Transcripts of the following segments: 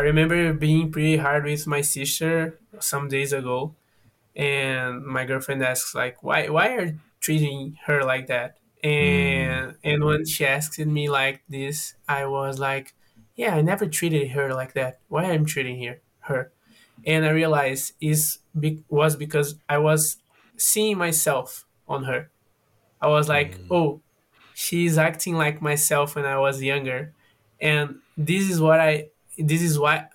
remember being pretty hard with my sister some days ago, and my girlfriend asks like, "Why why are you treating her like that?" And mm. and when she asked me like this, I was like, "Yeah, I never treated her like that. Why I'm treating her her?" And I realized is be- was because I was seeing myself on her. I was like, mm. "Oh, she's acting like myself when I was younger," and this is what I this is what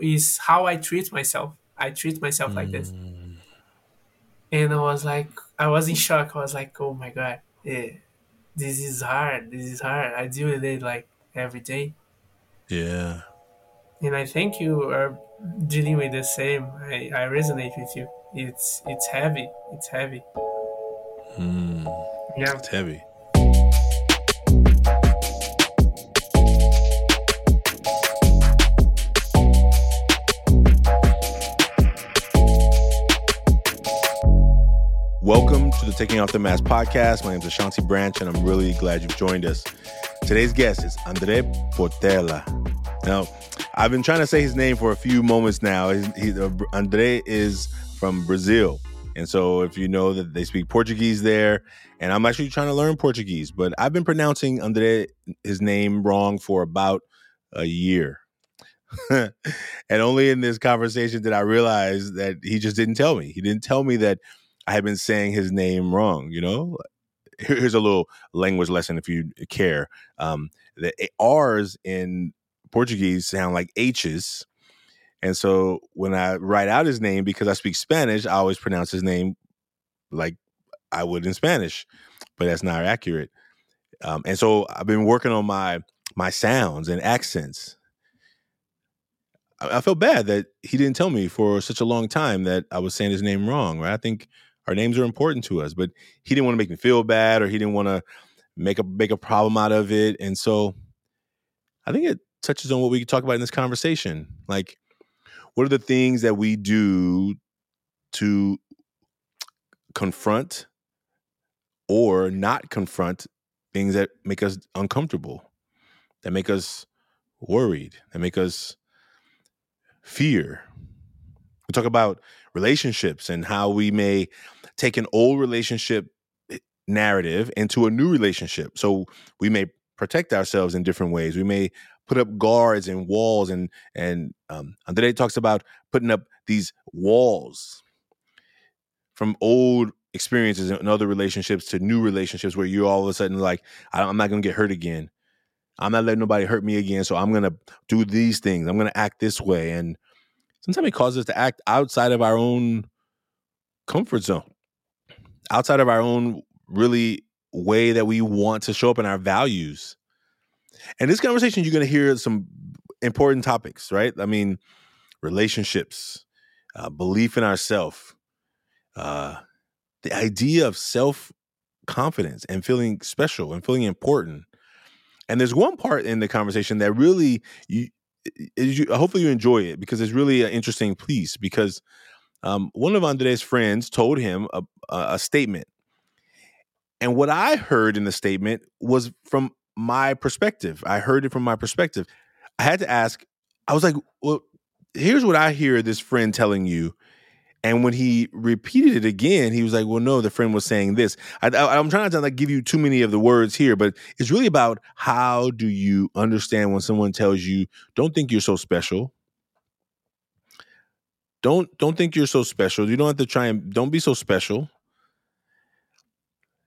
is how I treat myself. I treat myself like this hmm. and I was like, I was in shock. I was like, oh my god, yeah, this is hard. This is hard. I deal with it like every day, Yeah. and I think you are dealing with the same. I, I resonate with you. It's it's heavy. It's heavy. Hmm. Yeah. It's heavy. Welcome to the Taking Off the Mask podcast. My name is Ashanti Branch, and I'm really glad you've joined us. Today's guest is Andre Portela. Now, I've been trying to say his name for a few moments now. He's, he, uh, Andre is from Brazil. And so, if you know that they speak Portuguese there, and I'm actually trying to learn Portuguese, but I've been pronouncing Andre his name wrong for about a year. and only in this conversation did I realize that he just didn't tell me. He didn't tell me that I had been saying his name wrong, you know? Here's a little language lesson if you care. Um, the R's in Portuguese sound like H's. And so when I write out his name, because I speak Spanish, I always pronounce his name like I would in Spanish, but that's not accurate. Um, and so I've been working on my my sounds and accents. I, I felt bad that he didn't tell me for such a long time that I was saying his name wrong. Right? I think our names are important to us, but he didn't want to make me feel bad, or he didn't want to make a make a problem out of it. And so I think it touches on what we talk about in this conversation. Like, what are the things that we do to confront or not confront things that make us uncomfortable, that make us worried, that make us fear? We talk about relationships and how we may take an old relationship eh, narrative into a new relationship. So we may protect ourselves in different ways. We may put up guards and walls, and and um, Andre talks about putting up these walls from old experiences and other relationships to new relationships where you're all of a sudden like, I'm not gonna get hurt again. I'm not letting nobody hurt me again. So I'm gonna do these things. I'm gonna act this way, and sometimes it causes us to act outside of our own comfort zone, outside of our own really way that we want to show up in our values. And this conversation, you're going to hear some important topics, right? I mean, relationships, uh, belief in ourself, uh, the idea of self confidence and feeling special and feeling important. And there's one part in the conversation that really you, you hopefully you enjoy it because it's really an interesting piece because um, one of Andre's friends told him a, a, a statement. And what I heard in the statement was from my perspective. I heard it from my perspective. I had to ask, I was like, well, here's what I hear this friend telling you. And when he repeated it again, he was like, "Well, no, the friend was saying this." I, I'm trying not to like give you too many of the words here, but it's really about how do you understand when someone tells you, "Don't think you're so special." Don't don't think you're so special. You don't have to try and don't be so special.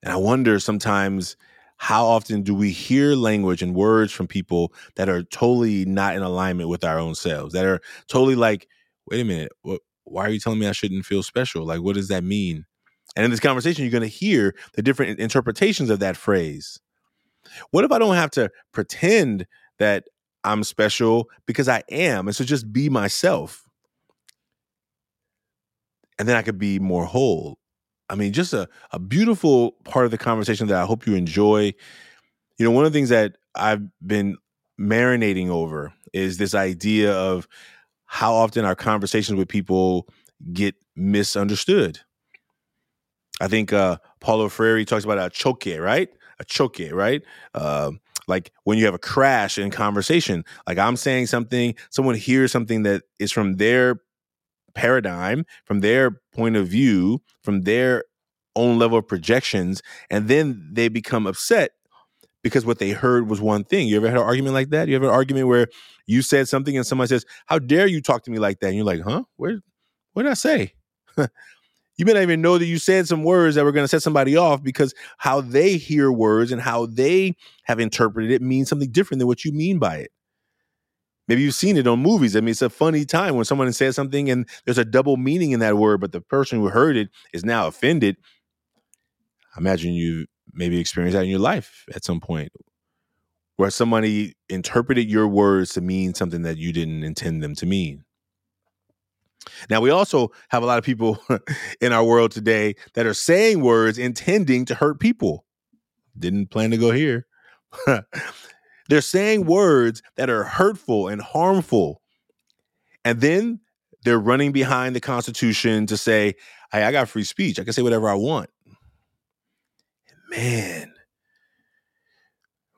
And I wonder sometimes how often do we hear language and words from people that are totally not in alignment with our own selves, that are totally like, wait a minute, why are you telling me I shouldn't feel special? Like, what does that mean? And in this conversation, you're going to hear the different interpretations of that phrase. What if I don't have to pretend that I'm special because I am? And so just be myself. And then I could be more whole. I mean, just a, a beautiful part of the conversation that I hope you enjoy. You know, one of the things that I've been marinating over is this idea of how often our conversations with people get misunderstood. I think uh, Paulo Freire talks about a choque, right? A choque, right? Uh, like when you have a crash in conversation, like I'm saying something, someone hears something that is from their paradigm, from their point of view, from their own level of projections, and then they become upset because what they heard was one thing. You ever had an argument like that? You ever an argument where you said something and someone says, "How dare you talk to me like that?" And you're like, "Huh? Where? What did I say?" you may not even know that you said some words that were going to set somebody off because how they hear words and how they have interpreted it means something different than what you mean by it. Maybe you've seen it on movies. I mean, it's a funny time when someone says something and there's a double meaning in that word, but the person who heard it is now offended. I imagine you maybe experienced that in your life at some point where somebody interpreted your words to mean something that you didn't intend them to mean. Now, we also have a lot of people in our world today that are saying words intending to hurt people. Didn't plan to go here. They're saying words that are hurtful and harmful. And then they're running behind the Constitution to say, hey, I got free speech. I can say whatever I want. Man,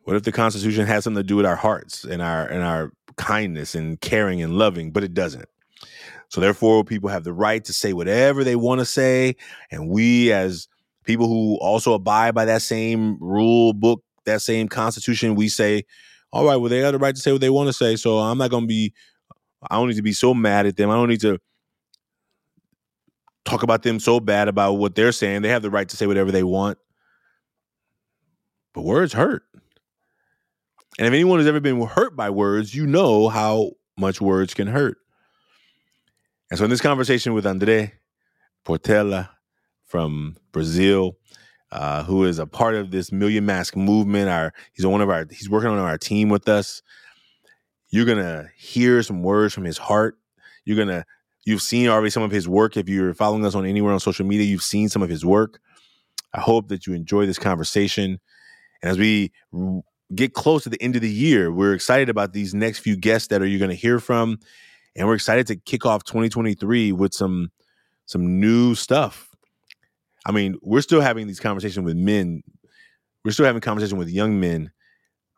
what if the Constitution has something to do with our hearts and our and our kindness and caring and loving, but it doesn't? So therefore, people have the right to say whatever they want to say, and we as people who also abide by that same rule book, that same constitution, we say, all right, well, they have the right to say what they want to say. So I'm not going to be, I don't need to be so mad at them. I don't need to talk about them so bad about what they're saying. They have the right to say whatever they want. But words hurt. And if anyone has ever been hurt by words, you know how much words can hurt. And so in this conversation with Andre Portela from Brazil, uh, who is a part of this Million Mask movement, our he's one of our he's working on our team with us. You're gonna hear some words from his heart. You're gonna you've seen already some of his work. If you're following us on anywhere on social media, you've seen some of his work. I hope that you enjoy this conversation. And as we get close to the end of the year, we're excited about these next few guests that are you're going to hear from and we're excited to kick off 2023 with some some new stuff. I mean, we're still having these conversations with men. We're still having conversation with young men,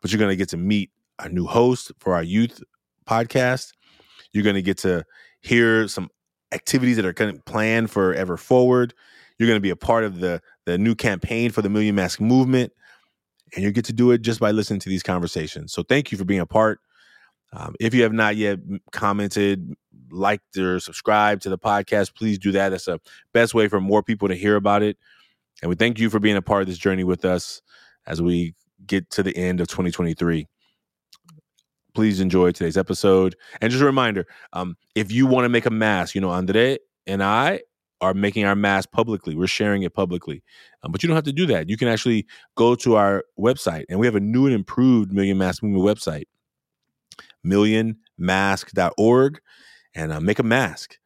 but you're going to get to meet our new host for our youth podcast. You're going to get to hear some activities that are going to plan for ever forward. You're going to be a part of the the new campaign for the Million Mask movement, and you get to do it just by listening to these conversations. So, thank you for being a part. Um, if you have not yet commented, liked, or subscribed to the podcast, please do that. That's the best way for more people to hear about it. And we thank you for being a part of this journey with us as we get to the end of 2023. Please enjoy today's episode. And just a reminder um, if you want to make a mask, you know, Andre and I are making our mask publicly. We're sharing it publicly. Um, but you don't have to do that. You can actually go to our website, and we have a new and improved Million Mask Movement website millionmask.org and uh, make a mask.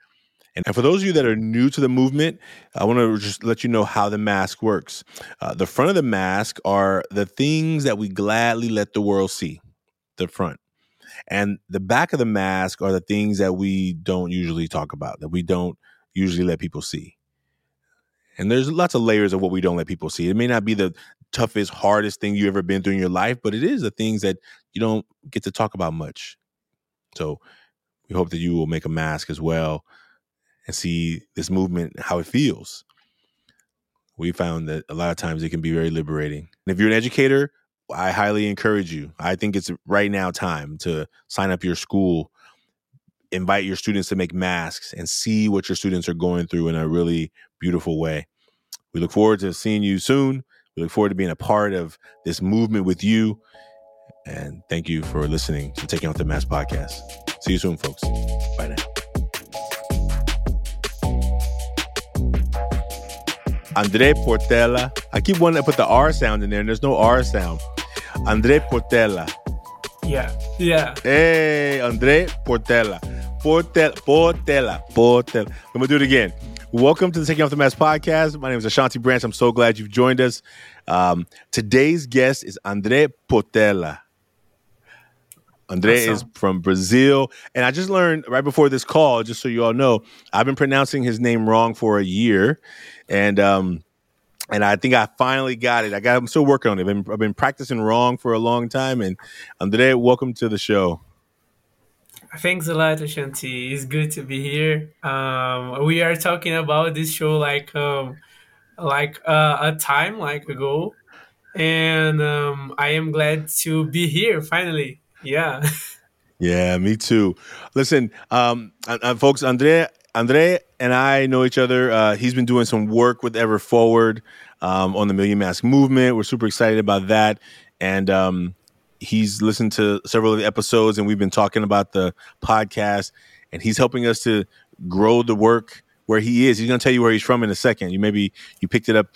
And, for those of you that are new to the movement, I want to just let you know how the mask works. Uh, the front of the mask are the things that we gladly let the world see, the front. And the back of the mask are the things that we don't usually talk about, that we don't usually let people see. And there's lots of layers of what we don't let people see. It may not be the toughest, hardest thing you've ever been through in your life, but it is the things that you don't get to talk about much. So we hope that you will make a mask as well and see this movement, how it feels. We found that a lot of times it can be very liberating. And if you're an educator, I highly encourage you. I think it's right now time to sign up your school, invite your students to make masks and see what your students are going through in a really beautiful way. We look forward to seeing you soon. We look forward to being a part of this movement with you. And thank you for listening to Taking Off the Mask podcast. See you soon, folks. Bye now. Andre Portela. I keep wanting to put the R sound in there, and there's no R sound. Andre Portela. Yeah. Yeah. Hey, Andre Portela. Portela. Portela. Portela. I'm going to do it again. Welcome to the Taking Off the Mask podcast. My name is Ashanti Branch. I'm so glad you've joined us. Um, today's guest is Andre Portela. Andre awesome. is from Brazil. And I just learned right before this call, just so you all know, I've been pronouncing his name wrong for a year. And um, and I think I finally got it. I got. I'm still working on it. I've been, I've been practicing wrong for a long time. And Andre, welcome to the show. Thanks a lot, Ashanti. It's good to be here. Um, we are talking about this show like um, like uh, a time like ago, and um, I am glad to be here finally. Yeah. Yeah, me too. Listen, um, uh, folks, Andre, Andre and I know each other. Uh, he's been doing some work with Ever Forward um, on the Million Mask Movement. We're super excited about that, and um, he's listened to several of the episodes, and we've been talking about the podcast, and he's helping us to grow the work where he is. He's going to tell you where he's from in a second. You maybe you picked it up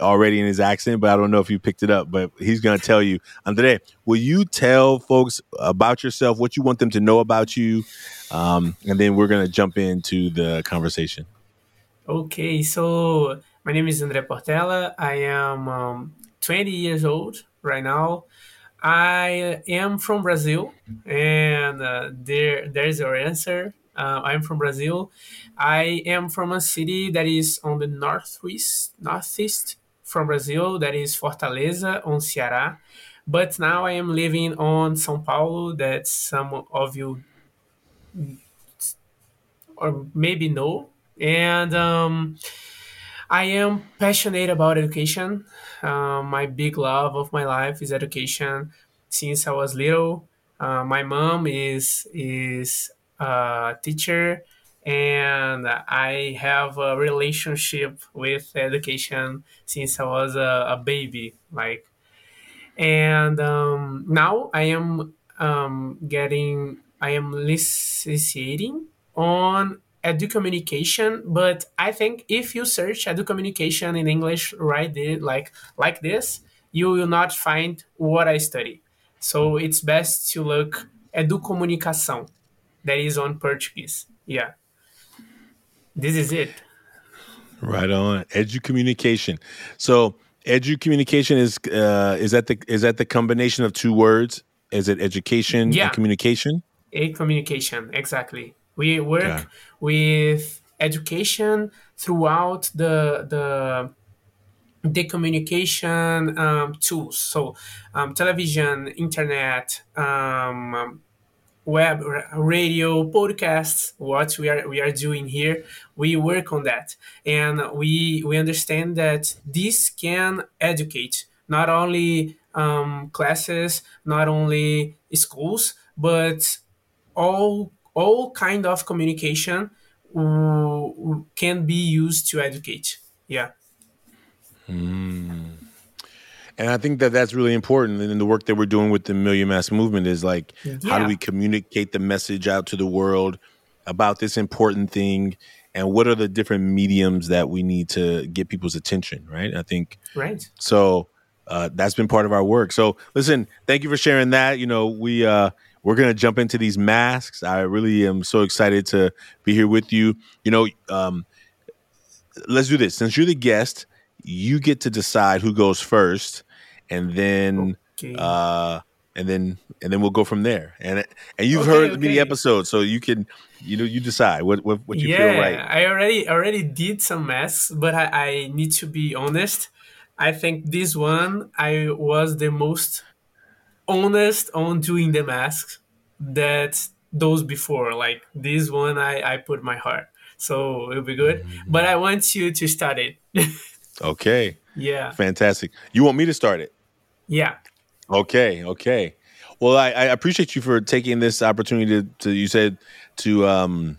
already in his accent, but I don't know if you picked it up. But he's going to tell you. Andre, will you tell folks about yourself, what you want them to know about you, um, and then we're going to jump into the conversation. Okay, so my name is Andre Portela. I am um, 20 years old right now. I am from Brazil, and uh, there there's your answer. Uh, I'm from Brazil. I am from a city that is on the northeast, northeast from Brazil. That is Fortaleza, on Ceará. But now I am living on São Paulo. That some of you or maybe know. And um, I am passionate about education. Uh, my big love of my life is education. Since I was little, uh, my mom is is a teacher, and I have a relationship with education since I was a, a baby. Like, and um, now I am um, getting, I am licenciating on educommunication but i think if you search Edu Communication in english right there like like this you will not find what i study. So it's best to look Edu Comunicação, that is on portuguese. Yeah. This is it. Right on. Edu Communication. so educommunication is uh is that the is that the combination of two words? Is it education yeah. and communication? A communication exactly we work yeah. with education throughout the the the communication um, tools. So um, television, internet, um, web, radio, podcasts. What we are we are doing here, we work on that, and we we understand that this can educate not only um, classes, not only schools, but all all kind of communication can be used to educate. Yeah. Mm. And I think that that's really important. And the work that we're doing with the Million Mask Movement is like, yeah. how do we communicate the message out to the world about this important thing? And what are the different mediums that we need to get people's attention? Right. I think. Right. So uh, that's been part of our work. So listen, thank you for sharing that. You know, we uh, we're gonna jump into these masks. I really am so excited to be here with you. You know, um, let's do this. Since you're the guest, you get to decide who goes first, and then okay. uh, and then and then we'll go from there. And and you've okay, heard okay. many episodes, so you can you know you decide what what, what you yeah, feel right. I already already did some masks, but I, I need to be honest. I think this one I was the most honest on doing the masks that those before. Like this one, I I put my heart, so it'll be good. Mm-hmm. But I want you to start it. okay. Yeah. Fantastic. You want me to start it? Yeah. Okay. Okay. Well, I, I appreciate you for taking this opportunity to, to you said to um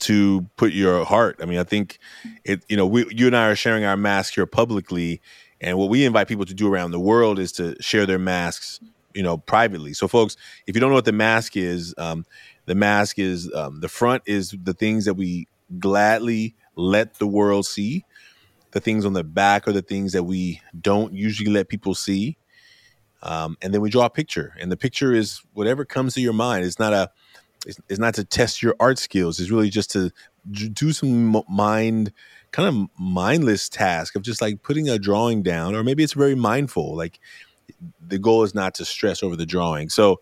to put your heart. I mean, I think it. You know, we you and I are sharing our mask here publicly, and what we invite people to do around the world is to share their masks, you know, privately. So, folks, if you don't know what the mask is, um, the mask is um, the front is the things that we gladly let the world see. The things on the back are the things that we don't usually let people see. Um, and then we draw a picture, and the picture is whatever comes to your mind. It's not a, it's, it's not to test your art skills. It's really just to do some mind kind of mindless task of just like putting a drawing down, or maybe it's very mindful. Like the goal is not to stress over the drawing. So,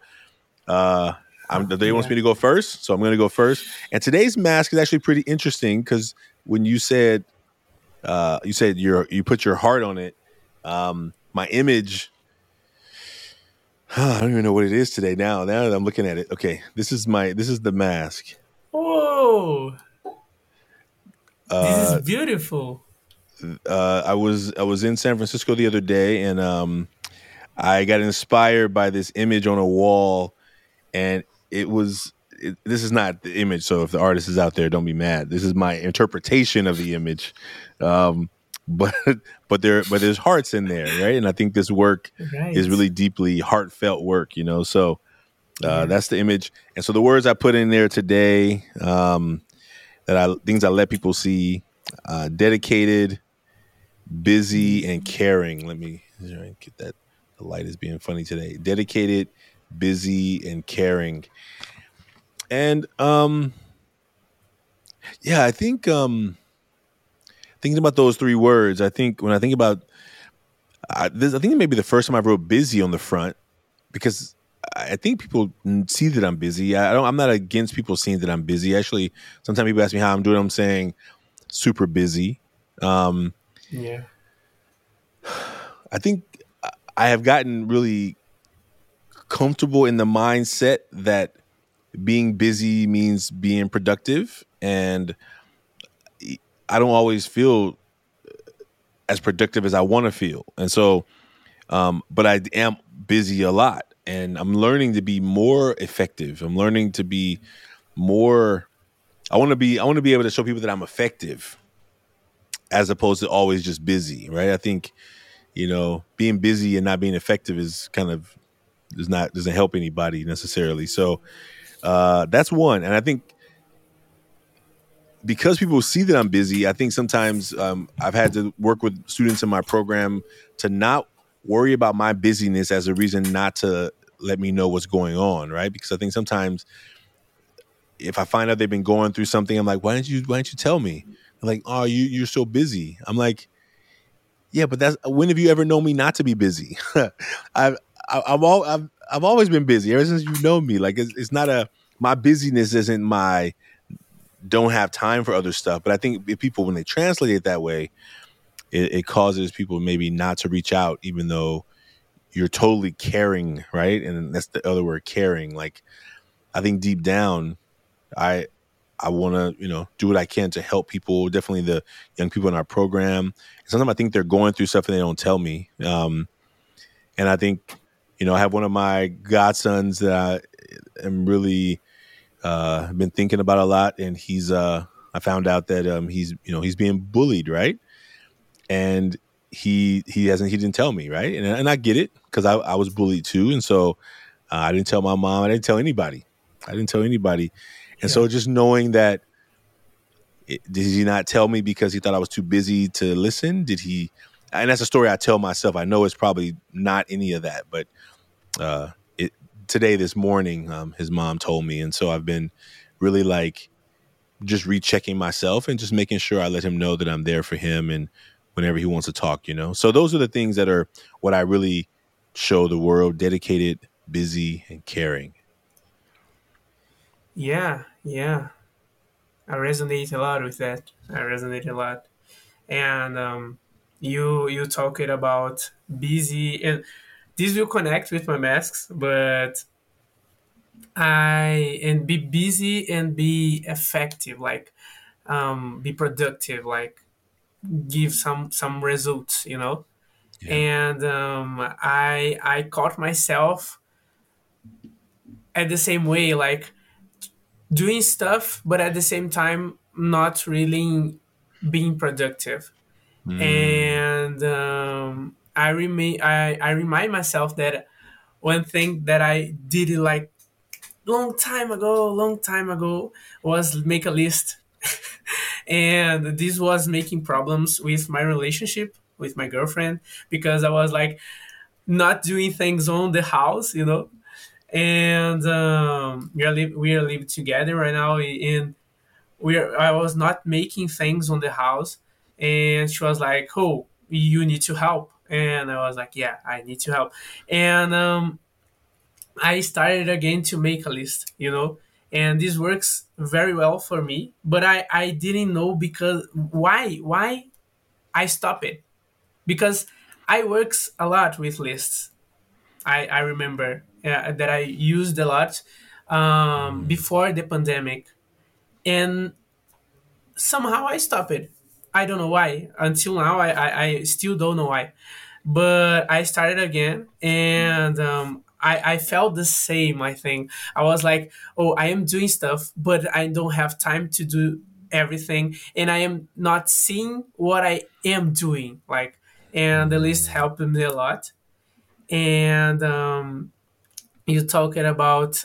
uh, I'm, they yeah. wants me to go first, so I'm going to go first. And today's mask is actually pretty interesting because when you said uh, you said your you put your heart on it. Um, my image. I don't even know what it is today. Now, now that I'm looking at it, okay, this is my this is the mask. Oh, this Uh, is beautiful. uh, I was I was in San Francisco the other day, and um, I got inspired by this image on a wall, and it was. It, this is not the image, so if the artist is out there, don't be mad. This is my interpretation of the image, um, but but there but there's hearts in there, right? And I think this work Right. is really deeply heartfelt work, you know. So uh, Yeah. that's the image, and so the words I put in there today, um, that I things I let people see, uh, dedicated, busy, and caring. Let me get that. The light is being funny today. Dedicated, busy, and caring. And um, yeah, I think um, thinking about those three words, I think when I think about I, this, I think it may be the first time I wrote busy on the front because I think people see that I'm busy. I don't. I'm not against people seeing that I'm busy. Actually, sometimes people ask me how I'm doing. I'm saying super busy. Um, Yeah. I think I have gotten really comfortable in the mindset that being busy means being productive, and I don't always feel as productive as I want to feel. And so, um, but I am busy a lot, and I'm learning to be more effective. I'm learning to be more. I want to be. I want to be able to show people that I'm effective, as opposed to always just busy. Right? I think you know being busy and not being effective is kind of does not doesn't help anybody necessarily. So uh, that's one, and I think because people see that I'm busy, I think sometimes um, I've had to work with students in my program to not worry about my busyness as a reason not to let me know what's going on, right? Because I think sometimes if I find out they've been going through something, I'm like, why didn't you why didn't you tell me? They're like, oh, you you're so busy. I'm like, yeah, but that's when have you ever known me not to be busy? I've I- I've all I've I've always been busy ever since you know me. Like it's, it's not a my busyness isn't my don't have time for other stuff. But I think people when they translate it that way, it, it causes people maybe not to reach out, even though you're totally caring, right? And that's the other word, caring. Like I think deep down, I I want to you know do what I can to help people. Definitely the young people in our program. Sometimes I think they're going through stuff and they don't tell me. Um, and I think you know I have one of my godsons that I am really uh, been thinking about a lot, and he's uh, I found out that um, he's you know he's being bullied, right? And he he hasn't he didn't tell me, right? And and I get it because I, I was bullied too, and so uh, I didn't tell my mom, I didn't tell anybody, I didn't tell anybody, and so just knowing that. It, did he not tell me because he thought I was too busy to listen? Did he? And that's a story I tell myself. I know it's probably not any of that, but uh, it today this morning, um, his mom told me, and so I've been really like just rechecking myself and just making sure I let him know that I'm there for him and whenever he wants to talk, you know. So those are the things that are what I really show the world: dedicated, busy, and caring. Yeah, yeah. I resonate a lot with that. I resonate a lot. And um, you you talked about busy, and this will connect with my masks, but I and be busy and be effective, like um, be productive, like give some some results, you know. Yeah. And um, I I caught myself at the same way, like doing stuff, but at the same time not really being productive. Mm, And um, I remain I, I remind myself that one thing that I did like long time ago, long time ago was make a list. And this was making problems with my relationship with my girlfriend because I was like not doing things on the house, you know. And um, we are li- we are living together right now, and we are, I was not making things on the house, and she was like, "Oh, you need to help," and I was like, "Yeah, I need to help," and um, I started again to make a list, you know, and this works very well for me. But I I didn't know because why why I stop it because I works a lot with lists. I, I remember uh, that I used a lot um, before the pandemic, and somehow I stopped it. I don't know why. Until now, I, I, I still don't know why. But I started again, and um, I, I felt the same. I think I was like, oh, I am doing stuff, but I don't have time to do everything, and I am not seeing what I am doing. Like, and the list helped me a lot. And um, you talking about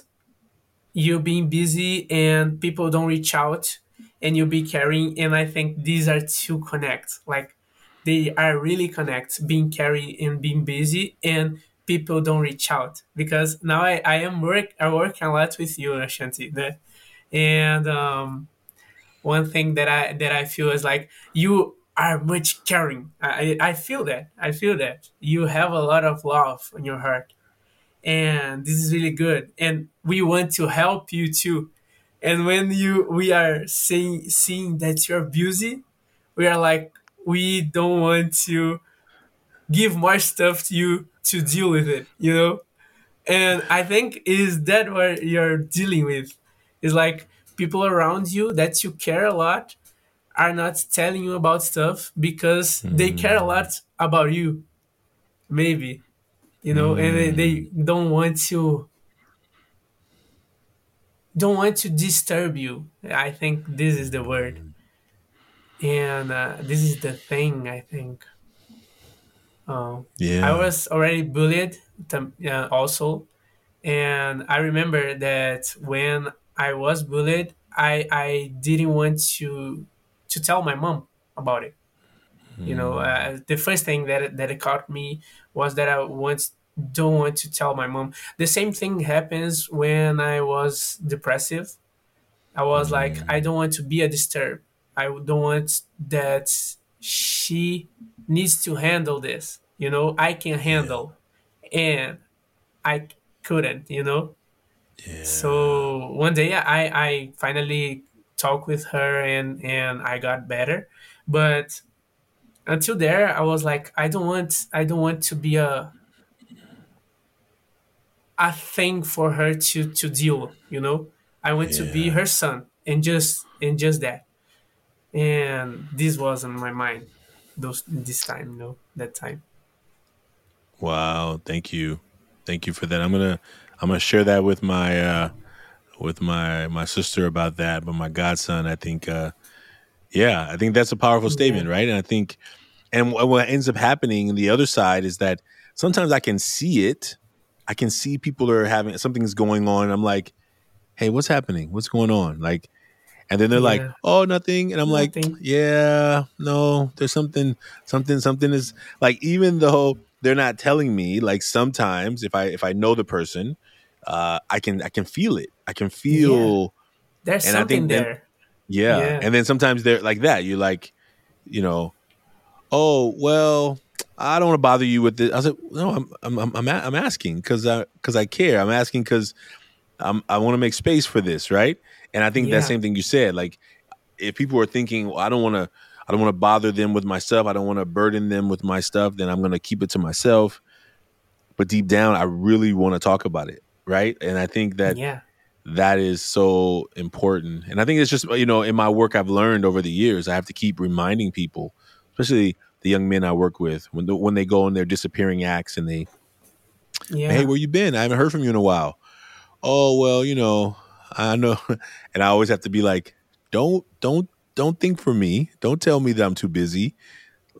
you being busy and people don't reach out and you be caring and i think these are two connect like they are really connect being caring and being busy and people don't reach out. Because now i, I am work i work a lot with you ashanti the- and um, one thing that i that i feel is like you are much caring. I, I feel that. I feel that. You have a lot of love in your heart. And this is really good. And we want to help you too. And when you we are seeing seeing that you're busy we are like we don't want to give more stuff to you to deal with it you know? And i think is that what you're dealing with. Is like people around you that you care a lot are not telling you about stuff because they hmm. care a lot about you. Maybe you know? And they, they hmm. don't want to don't want to disturb you. I think this is the word, hmm. and uh, this is the thing. I think uh, I was already bullied tam- uh, also, and I remember that when I was bullied, I I didn't want to to tell my mom about it. You know, uh, the first thing that that caught me was that I once don't want to tell my mom. The same thing happens when I was depressive I was like, I don't want to be a disturb. I don't want that she needs to handle this. You know, I can Yeah. handle, and I couldn't. You know, Yeah. so one day I I finally talked with her and and I got better, but until there I was like, I don't want I don't want to be a a thing for her to to deal. You know, I want to be her son and just and just that and this was on my mind those this time you know that time Wow. Thank you. Thank you for that. I'm gonna I'm gonna share that with my uh with my my sister about that, but my godson, I think uh yeah, I think that's a powerful yeah statement, right? And I think and what ends up happening on the other side is that sometimes I can see it. I can see people are having something's going on. And I'm like, hey, what's happening? What's going on? Like And then they're like, "Oh, nothing," and I'm like, "Yeah, no, there's something, something, something is like." Even though they're not telling me, like sometimes if I if I know the person, uh, I can I can feel it. I can yeah feel, there's and I something think then there yeah, yeah and then sometimes they're like that. You're like, you know, oh well, I don't want to bother you with this. I said, like, no, I'm I'm I'm I'm asking because I because I care. I'm asking because I'm I want to make space for this, right? And I think that same thing you said, like if people are thinking, well, I don't want to, I don't want to bother them with my stuff. I don't want to burden them with my stuff. Then I'm going to keep it to myself. But deep down, I really want to talk about it, right? And I think that yeah that is so important. And I think it's just you know in my work I've learned over the years, I have to keep reminding people, especially the young men I work with, when the, when they go on their disappearing acts and they, yeah. hey, where you been? I haven't heard from you in a while. Oh well, you know, I know, and I always have to be like, don't don't don't think for me. Don't tell me that I'm too busy.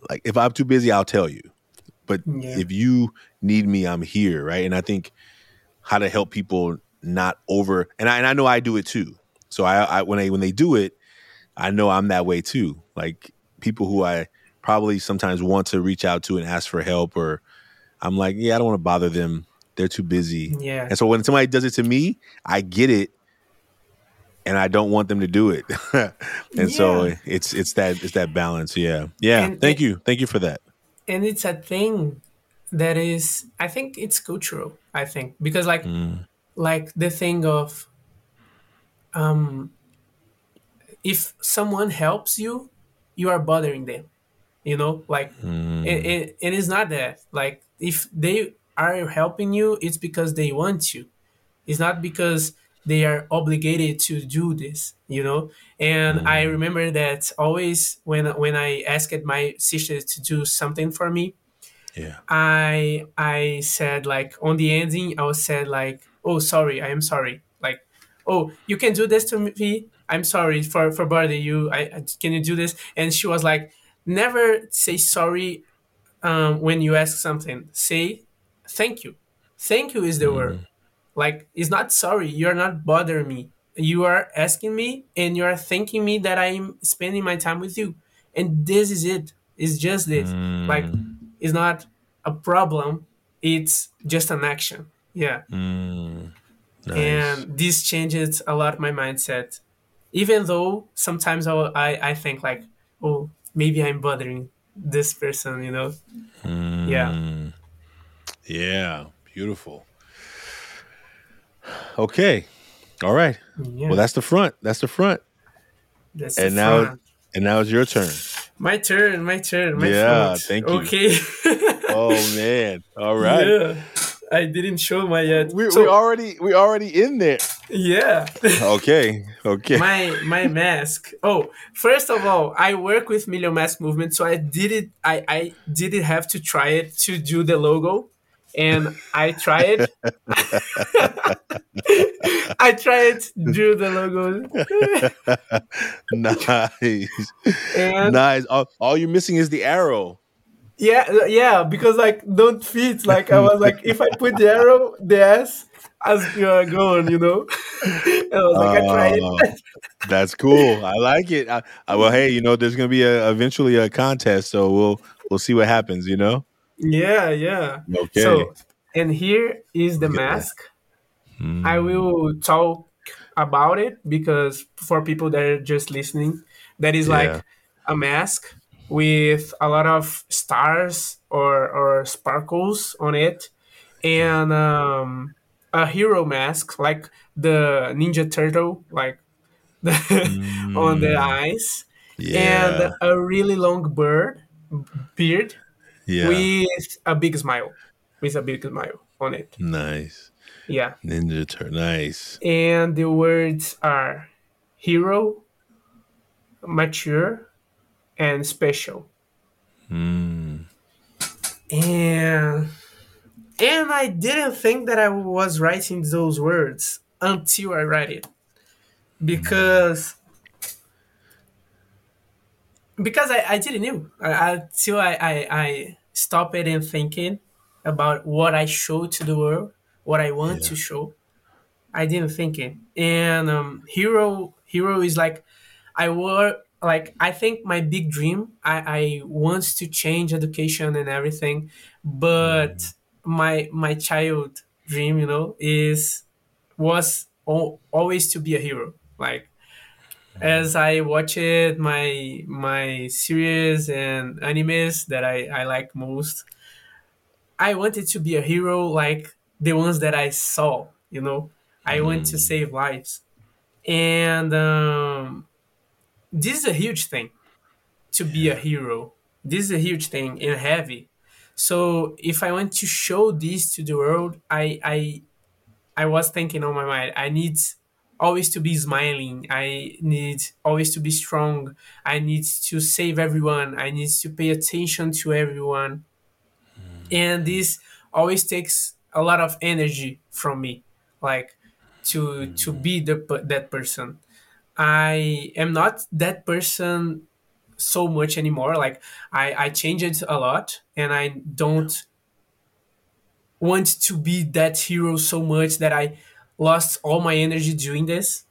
Like if I'm too busy, I'll tell you. But yeah if you need me, I'm here, right? And I think how to help people not over, and I and I know I do it too. So I, I when they when they do it, I know I'm that way too. Like people who I probably sometimes want to reach out to and ask for help, or I'm like, yeah, I don't want to bother them. They're too busy. yeah And so when somebody does it to me, I get it and I don't want them to do it. and so it's it's that it's that balance. Yeah. Yeah. and Thank and you. Thank you for that. and it's a thing that is i think it's cultural i think because like Mm, like the thing of um if someone helps you you are bothering them you know like it, Mm, it, it is not that like if they are helping you it's because they want you. it's not because they are obligated to do this you know? And i mm, remember that always when when i asked my sister to do something for me yeah. I I said like on the ending I was said like oh sorry I am sorry. Like oh you can do this to me I'm sorry for for bothering you. I, I can you do this? And she was like never say sorry um, when you ask something. Say thank you. Thank you is the word. Mm, like it's not sorry you're not bothering me. You are asking me and you are thanking me that i'm spending my time with you. And this is it. It's just this. Like mm, it's not a problem. It's just an action. Yeah. Mm. Nice. and this changes a lot my mindset. Even though sometimes i i, I think like oh maybe i'm bothering this person you know? Yeah. Mm, yeah. Beautiful. Okay. All right. Well, that's the front. That's the front. that's the And now, front and now it's your turn. my turn my turn my Yeah. front Thank you. okay Oh man. All right. Yeah, I didn't show my yet. We we already we already in there. yeah, Okay. Okay. my my mask. Oh, first of all, I work with Million Mask Movement, so I did it. I I didn't have to try it to do the logo, and I tried. I tried do the logo, nice. and Nice. All, all you're missing is the arrow. yeah, yeah, because like don't fit. Like I was like, if I put the arrow, the S, as you're going, you know. and I was like, I tried. Oh, that's cool. I like it. I, I, well, hey, you know, there's gonna be a eventually a contest, so we'll we'll see what happens. You know. Yeah, yeah. Okay. So, and here is the Look at that. mask. Mm, I will talk about it because for people that are just listening, that is Yeah. like a mask with a lot of stars or, or sparkles on it, and um, a hero mask like the Ninja Turtle, like the, on the Mm, eyes, yeah. and a really long bird beard Yeah. with a big smile, with a big smile on it. nice. Yeah. Ninja Turtle. Nice. And the words are hero, mature, and special. Mm, And and I didn't think that I was writing those words until I read it. Because because I, I didn't know I, until I, I, I stopped it and thinking about what I show to the world, what I want Yeah. to show. I didn't think it. And um, hero hero is like I work like I think my big dream I, I want to change education and everything, but my my child dream, you know, is was al- always to be a hero. Like as I watched my my series and animes that I, I like most, I wanted to be a hero like the ones that I saw, you know. I want to mm, save lives. And um, this is a huge thing to be a hero. This is a huge thing and heavy. So if I want to show this to the world, I I I was thinking on my mind, I need always to be smiling. I need always to be strong. I need to save everyone. I need to pay attention to everyone. And this always takes a lot of energy from me, like to to Mm, be the that person. I am not that person so much anymore. Like I I change it a lot, and I don't want to be that hero so much that I lost all my energy doing this.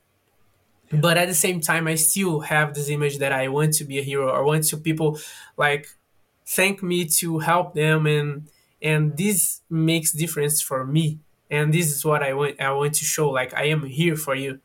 Yeah. But at the same time, I still have this image that I want to be a hero. I want to people like thank me to help them, and and this makes difference for me. And this is what I want. I want to show. Like I am here for you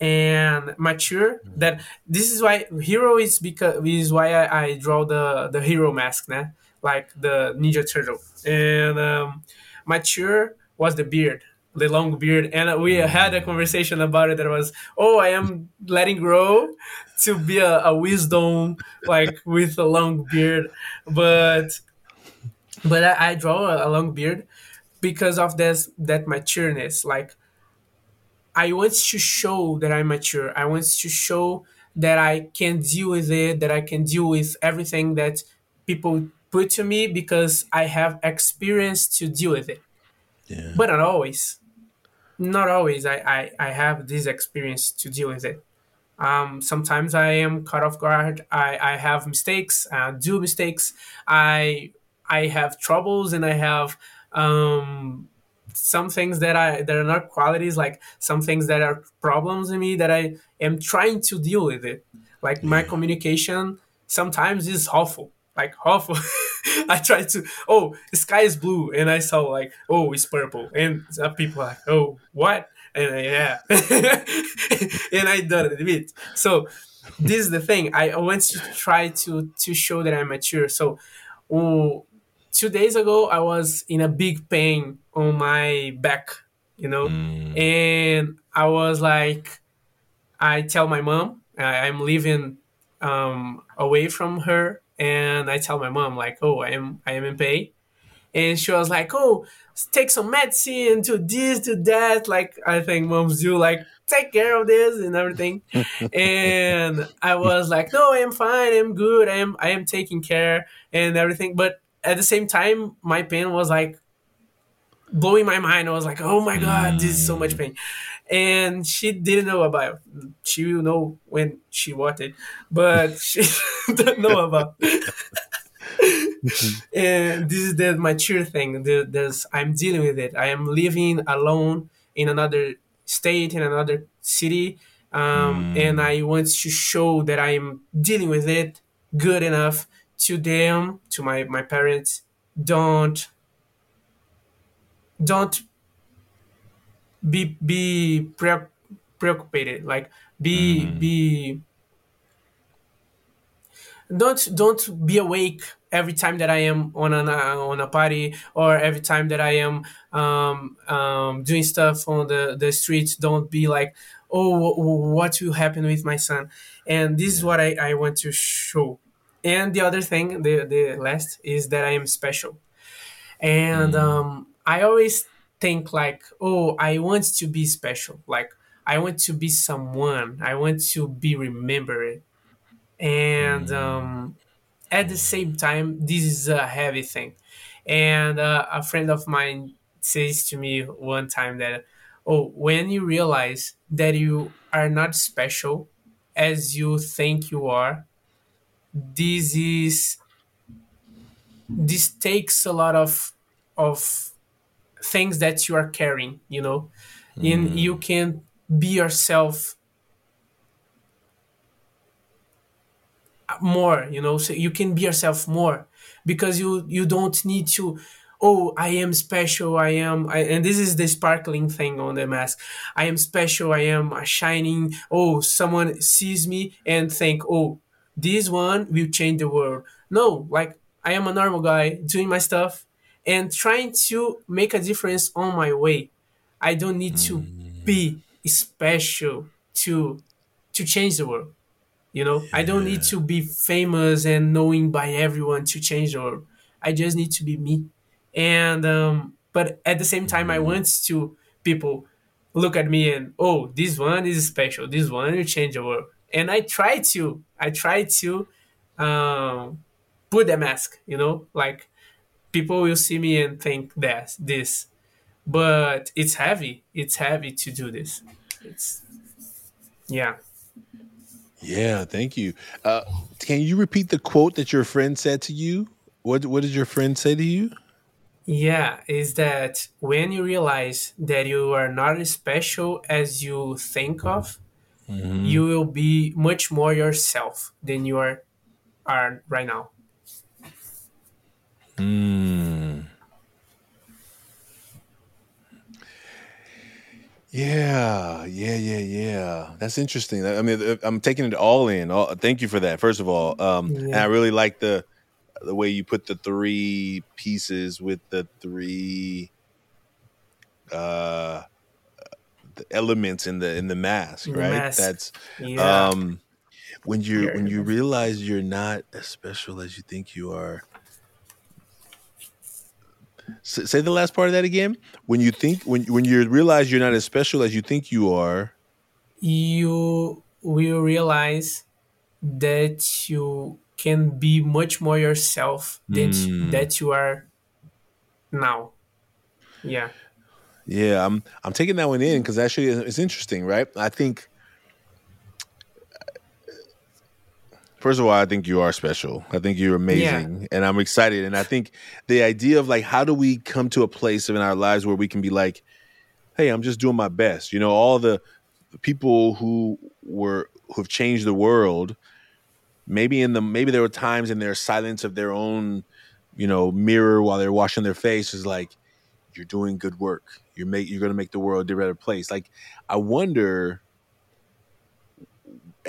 and mature that this is why hero is because is why I, I draw the the hero mask nah? like the ninja turtle and um, mature was the beard the long beard, and we had a mm. conversation about it. That was, oh, I am letting grow to be a, a wisdom like with a long beard, but but I, I draw a, a long beard because of this that matureness. Like I want to show that I'm mature. I want to show that I can deal with it, that I can deal with everything that people put to me because I have experience to deal with it. Yeah. But not always. Not always I, I, I have this experience to deal with it. Um, sometimes I am caught off guard. I, I have mistakes, uh, do mistakes. I I have troubles and I have um, some things that I that are not qualities, like some things that are problems in me that I am trying to deal with it. Like my communication sometimes is awful, like awful. I try to oh the sky is blue and I saw like oh it's purple and some people are like oh what and I, yeah and I done it a bit. So this is the thing. I want to try to to show that I'm mature. So. oh, two days ago I was in a big pain on my back, you know, and I was like, I tell my mom I, I'm living um, away from her, and I tell my mom like, oh, I am I am in pain, and she was like, oh, take some medicine, do this, do that. Like I think moms do, like take care of this and everything. and I was like, no, I am fine, I'm good, I am I am taking care and everything. But at the same time, my pain was like blowing my mind. I was like, oh my god, this is so much mm. pain. And she didn't know about it. She will know when she wanted, but she don't know about. and this is the mature thing. There's, I'm dealing with it. I am living alone in another state, in another city, um, and I want to show that I am dealing with it good enough to them, to my my parents. Don't don't be be pre- preoccupied like be be don't don't be awake every time that I am on a on a party or every time that I am um, um, doing stuff on the the streets. Don't be like, oh, wh- what will happen with my son? And this is what I, I want to show. And the other thing, the the last is that I am special, and um, I always think like, oh, I want to be special. Like I want to be someone. I want to be remembered and um, at the same time this is a heavy thing and uh, a friend of mine says to me one time that oh when you realize that you are not special as you think you are this is this takes a lot of of things that you are carrying you know? And mm-hmm. you can be yourself more you know? So you can be yourself more because you you don't need to oh i am special i am I, and this is the sparkling thing on the mask. I am special i am a shining oh someone sees me and think oh this one will change the world no like i am a normal guy doing my stuff and trying to make a difference on my way i don't need to be special to to change the world you know, I don't need to be famous and knowing by everyone to change the world. I just need to be me. And um, but at the same time, I want to people look at me and oh, this one is special. This one will change the world. And I try to, I try to um, put the mask. You know, like people will see me and think that this, but it's heavy. It's heavy to do this. It's yeah. Yeah, thank you. Uh, can you repeat the quote that your friend said to you? What What did your friend say to you? Yeah, is that when you realize that you are not as special as you think of, you will be much more yourself than you are are right now. Mm. Yeah, yeah, yeah, yeah. That's interesting. I mean, uh, I'm taking it all in. All, thank you for that. First of all, um, and I really like the the way you put the three pieces with the three uh the elements in the in the mask, right? mask. That's Yeah. um when you when you realize you're not as special as you think you are. Say the last part of that again. When you think when when you realize you're not as special as you think you are. you will realize that you can be much more yourself than Mm. that you are now. Yeah. Yeah, I'm I'm taking that one in because actually it's interesting, right? I think first of all, I think you are special. I think you're amazing, and I'm excited. And I think the idea of like, how do we come to a place in our lives where we can be like, hey, I'm just doing my best. You know, all the people who were who've changed the world. Maybe in the maybe there were times in their silence of their own, you know, mirror while they're washing their face is like, you're doing good work. You're make you're gonna make the world a better place. Like I wonder,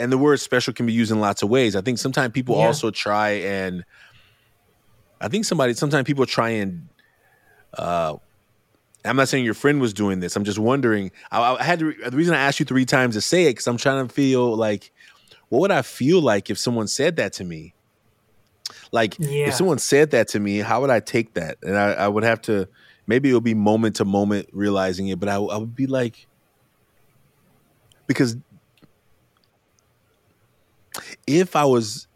and the word special can be used in lots of ways. I think sometimes people Yeah. also try and I think somebody sometimes people try and uh I'm not saying your friend was doing this. I'm just wondering. I, I had to, the reason I asked you three times to say it because I'm trying to feel like, what would I feel like if someone said that to me? Like Yeah. if someone said that to me, how would I take that? And I, I would have to maybe it'll be moment to moment realizing it, but I, I would be like, because if I was,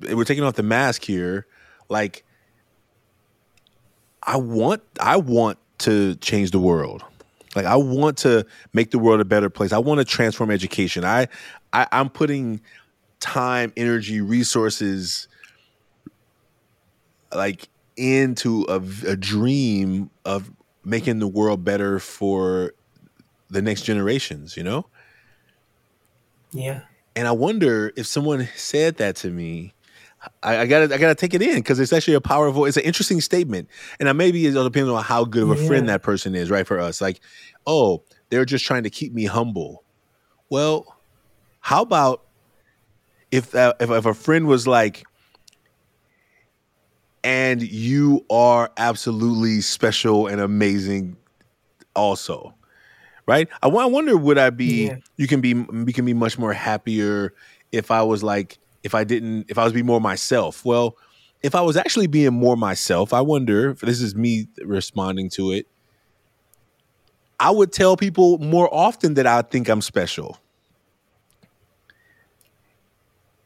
we're taking off the mask here, like I want, I want to change the world. Like I want to make the world a better place. I want to transform education. I, I I'm putting time, energy, resources, like into a, a dream of making the world better for the next generations. You know. Yeah. And I wonder if someone said that to me, I, I gotta I gotta take it in because it's actually a powerful, it's an interesting statement. And I maybe it all depends on how good of a friend that person is, right? For us. Like, oh, they're just trying to keep me humble. Well, how about if uh, if, if a friend was like, and you are absolutely special and amazing also right i, I wonder would i be Yeah. you can be we can be much more happier if i was like if i didn't if i was be more myself well if i was actually being more myself i wonder if this is me responding to it i would tell people more often that i think i'm special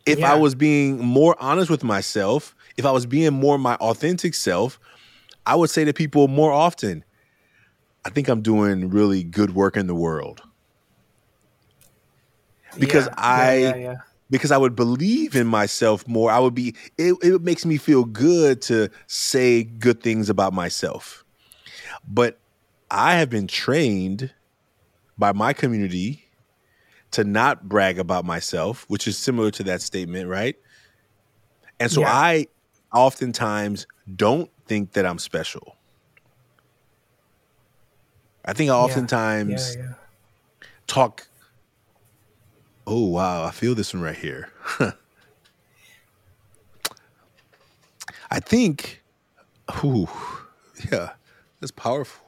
if Yeah. i was being more honest with myself if i was being more my authentic self i would say to people more often i think i'm doing really good work in the world Because Yeah. I- Yeah, yeah, because I would believe in myself more. I would be it, it makes me feel good to say good things about myself. But I have been trained by my community to not brag about myself, which is similar to that statement, right? And so. I oftentimes don't think that I'm special. I think I Yeah. oftentimes Yeah, yeah. talk. Oh wow, I feel this one right here. I think, ooh, yeah, that's powerful.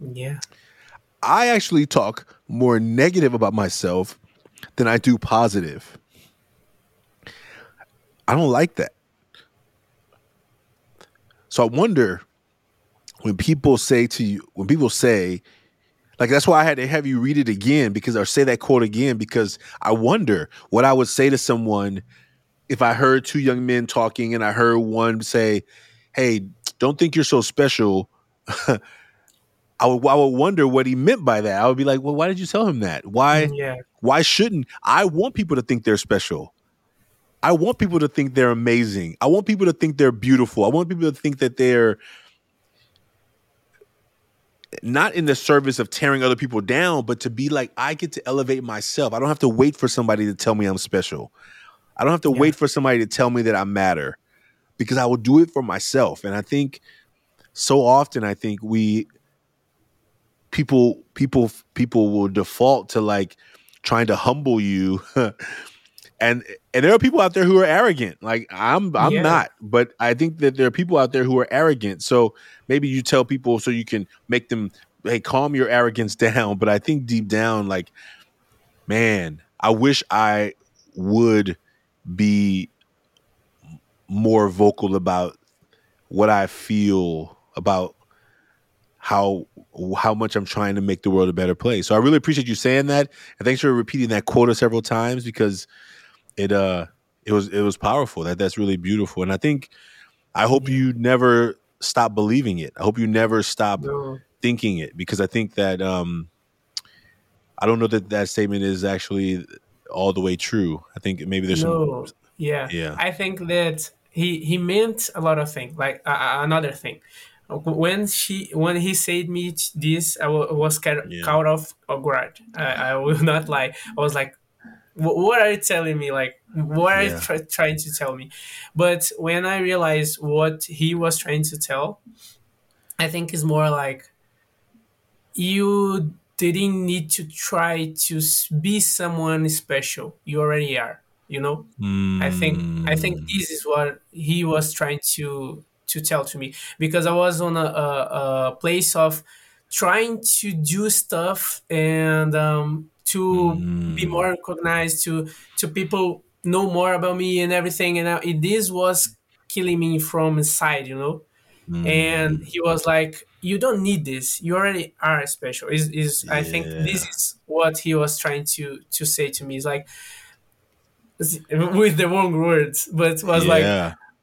Yeah. I actually talk more negative about myself than I do positive. I don't like that. So I wonder when people say to you, when people say, like that's why I had to have you read it again because or say that quote again because I wonder what I would say to someone if I heard two young men talking and I heard one say, "Hey, don't think you're so special." I would I would wonder what he meant by that. I would be like, "Well, why did you tell him that? Why mm, Yeah. why shouldn't I want people to think they're special? I want people to think they're amazing. I want people to think they're beautiful. I want people to think that they're not in the service of tearing other people down, but to be like, I get to elevate myself. I don't have to wait for somebody to tell me I'm special. I don't have to Yeah. wait for somebody to tell me that I matter because I will do it for myself. And I think so often, I think we people people people will default to like trying to humble you and and there are people out there who are arrogant like i'm i'm Yeah. not but i think that there are people out there who are arrogant so maybe you tell people so you can make them hey, calm your arrogance down. But I think deep down, like, man, I wish I would be more vocal about what I feel about how how much I'm trying to make the world a better place. So I really appreciate you saying that, and thanks for repeating that quota several times because it uh it was it was powerful. That that's really beautiful, and I think I hope you never stop believing it. I hope you never stop No, thinking it because I think that um I don't know that that statement is actually all the way true. I think maybe there's some yeah. yeah I think that he he meant a lot of things. Like uh, uh, another thing, when she when he said me this, I wa- was kind of yeah caught off guard. I, I will not lie. I was like, "Wh- "What are you telling me? Like, what are you yeah try trying to tell me?" But when I realized what he was trying to tell, I think is more like you didn't need to try to be someone special. You already are. You know. I think I think mm, this is what he was trying to to tell to me because I was on a, a, a place of trying to do stuff and um, to be mm, more recognized to to people know more about me and everything. And I, this was killing me from inside you know? And mm, he was like you don't need this. You already are special. Is is I think this is what he was trying to to say to me. It's like with the wrong words but was like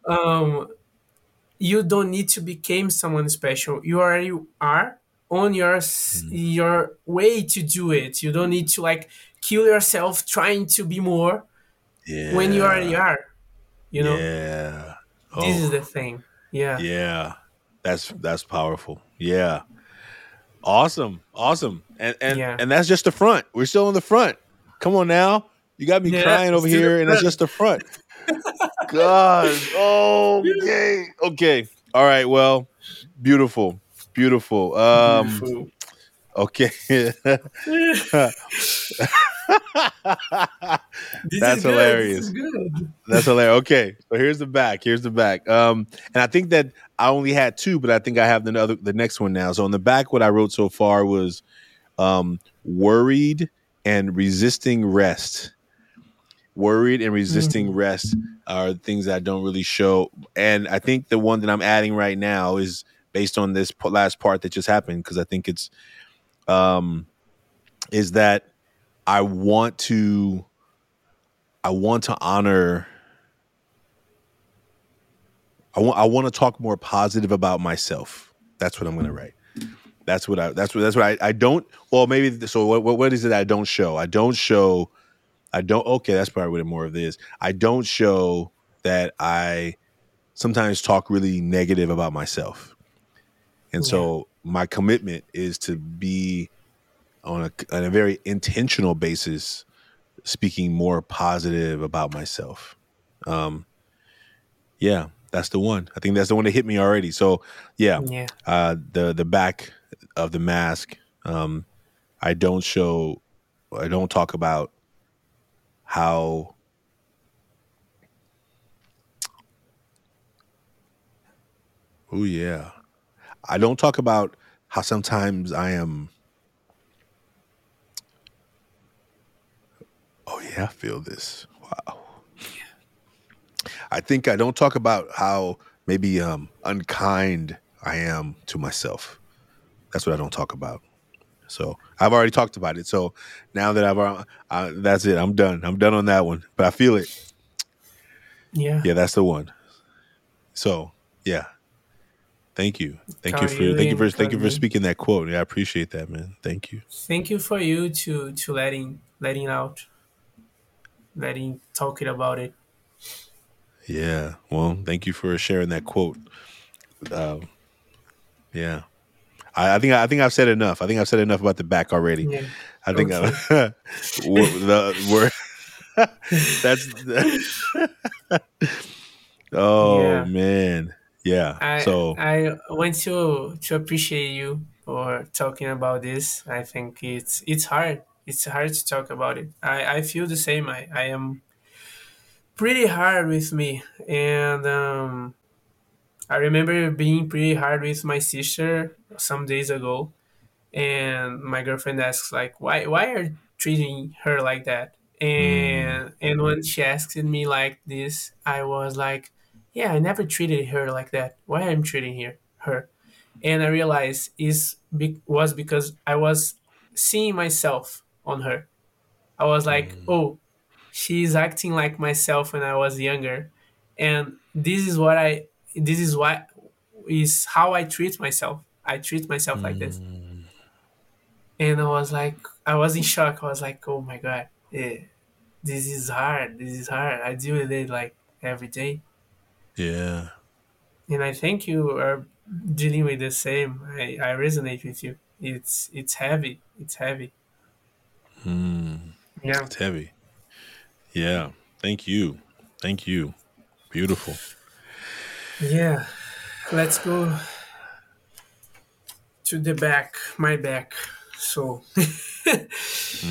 um you don't need to become someone special. You already are on your mm, your way to do it. You don't need to like kill yourself trying to be more when you already are you know? Yeah. This is oh. the thing. Yeah. Yeah. That's that's powerful. Yeah. Awesome. Awesome. And and yeah. and that's just the front. We're still in the front. Come on now. You got me yeah crying over here and that's just the front. Gosh. Okay. Okay. All right. Well beautiful beautiful um beautiful okay that's hilarious good That's hilarious. Okay, so here's the back. Here's the back. Um, and I think that I only had two, but I think I have the other, the next one now. So on the back, what I wrote so far was um, worried and resisting rest. Worried and resisting Mhm. rest are things that I don't really show. And I think the one that I'm adding right now is based on this last part that just happened because I think it's um, is that I want to I want to honor I want I want to talk more positive about myself. That's what I'm going to write. That's what I that's what that's what I, I don't well maybe so what, what what is it I don't show? I don't show I don't okay, that's probably what more of this. I don't show that I sometimes talk really negative about myself. And yeah so my commitment is to be on a on a very intentional basis speaking more positive about myself. Um yeah, that's the one. I think that's the one that hit me already. So yeah, yeah uh, the the back of the mask. Um, I don't show. I don't talk about how. Oh yeah, I don't talk about how sometimes I am. Oh yeah, I feel this. Wow. I think I don't talk about how maybe um, unkind I am to myself. That's what I don't talk about. So I've already talked about it. So now that I've, uh, uh, that's it. I'm done. I'm done on that one. But I feel it. yeah Yeah, that's the one. So yeah, thank you. Thank you for you thank you for thank you for speaking that quote. Yeah, I appreciate that, man. Thank you. thank you for you to to letting letting out letting talking about it Yeah. Well, thank you for sharing that quote. Uh, yeah. I, I think I think I've said enough. I think I've said enough about the back already. yeah I think I, okay the word that's oh yeah man yeah I so I want to to appreciate you for talking about this. I think it's it's hard. It's hard to talk about it. I, I feel the same. I, I am pretty hard with me, and um, I remember being pretty hard with my sister some days ago, and my girlfriend asks like why why are you treating her like that and and when she asked me like this i was like yeah i never treated her like that why i'm treating her her and i realized is be, was because i was seeing myself on her i was like oh she's acting like myself when i was younger and this is what i this is what is how i treat myself i treat myself like this Mm. and I was like, I was in shock. I was like, oh my god, yeah, this is hard. This is hard. I deal with it like every day, Yeah. and I think you are dealing with the same. I, I resonate with you. It's it's heavy. It's heavy. Mm. Yeah, It's heavy. Yeah. Thank you. Thank you. Beautiful. yeah. Let's go to the back, my back. So,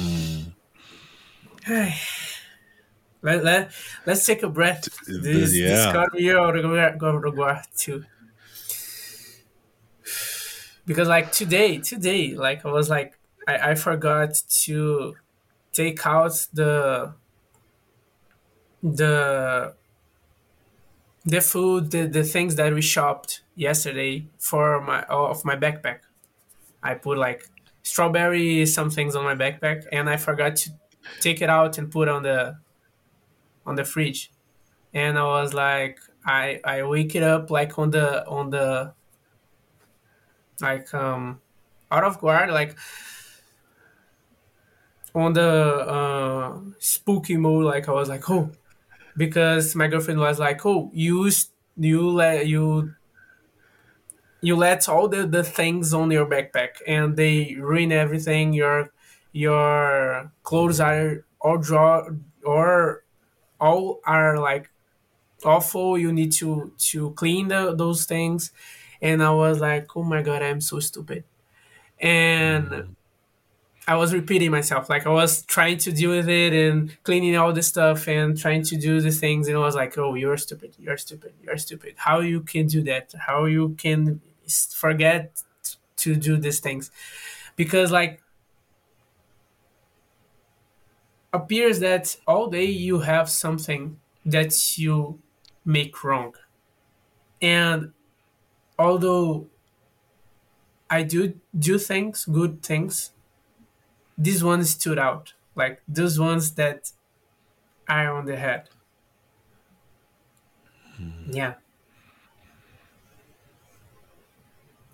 let, let, let's take a breath. This, this yeah. me out of Uruguay too. Because like today, today, like I was like, I, I forgot to take out the the the food, the, the things that we shopped yesterday for my oh, of my backpack. I put like strawberry some things on my backpack and I forgot to take it out and put on the on the fridge. And I was like I I wake it up like on the on the like um out of guard like on the uh spooky mode like I was like oh because my girlfriend was like oh you you let you you let all the, the things on your backpack and they ruin everything your your clothes are all draw or all are like awful. You need to to clean the, those things. And i was like oh my god i'm so stupid. And mm. i was repeating myself. Like i was trying to deal with it and cleaning all the stuff and trying to do the things. And i was like oh you're stupid. You're stupid. You're stupid. How you can do that? How you can forget to do these things? Because like appears that all day you have something that you make wrong. And although i do do things good things these ones stood out. Like those ones that are on the head. Hmm. Yeah.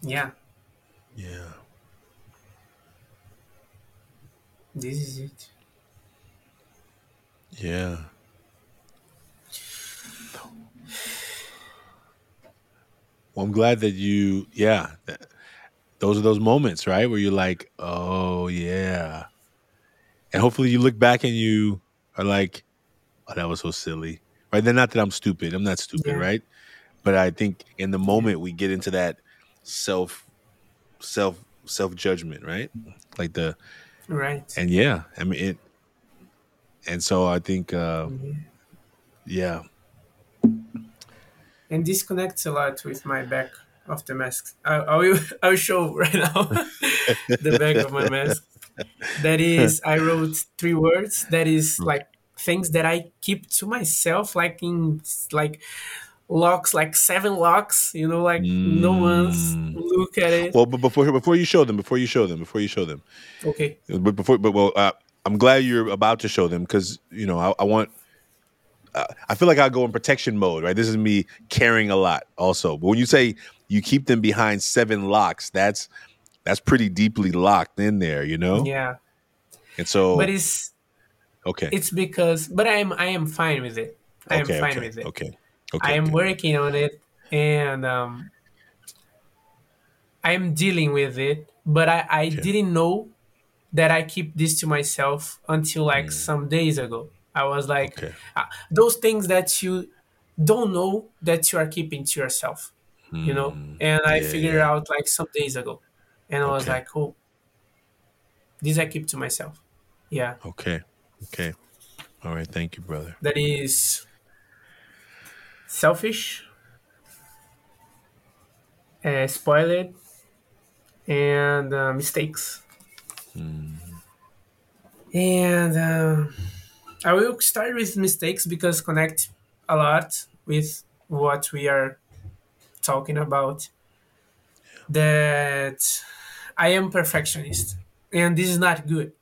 Yeah. Yeah. this is it Yeah. Well, I'm glad that you, yeah, that, those are those moments, right? Where you're like, oh, yeah. And hopefully you look back and you are like, oh, that was so silly, right? Then, not that I'm stupid. I'm not stupid, Yeah. right? But I think in the moment we get into that self, self, self judgment, right? Like the, right and yeah, I mean, it, and so I think, uh, yeah, and this connects a lot with my back of the mask. I, I will I will show right now the back of my mask. That is, I wrote three words. That is like things that I keep to myself, like in like locks, like seven locks. You know, like no one's Mm. look at it. Well, but before before you show them, before you show them, before you show them, Okay, but before, but well, uh, I'm glad you're about to show them because you know I, I want. Uh, I feel like I go in protection mode, right? This is me caring a lot, also. But when you say you keep them behind seven locks, that's that's pretty deeply locked in there, you know. yeah, And so, but it's okay, it's because, but I am I am fine with it. I am fine okay, with it. okay, okay. I am good. working on it and um, I am dealing with it, but I, I Okay. didn't know that I keep this to myself until like some days ago. I was like, Mm. Okay. uh, those things that you don't know that you are keeping to yourself, you know? And I Mm. yeah, figured yeah. out like some days ago. And I was like, oh, this I keep to myself. Yeah. Okay, okay. All right, thank you, brother. That is selfish, uh, spoiled, and uh, mistakes. Mm. And uh, I will start with mistakes because connect a lot with what we are talking about. That I am perfectionist, and this is not good.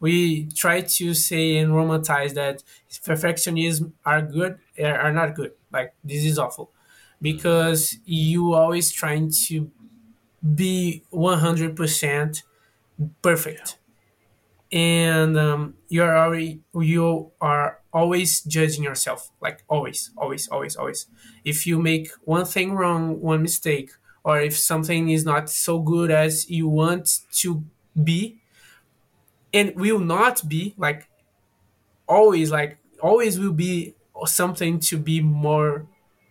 We try to say and romanticize that perfectionism are good are not good. Like this is awful because you always trying to be 100% Yeah. Perfect. And um, you're already you are always judging yourself like always always always always. If you make one thing wrong one mistake or if something is not so good as you want to be and will not be like always like always will be something to be more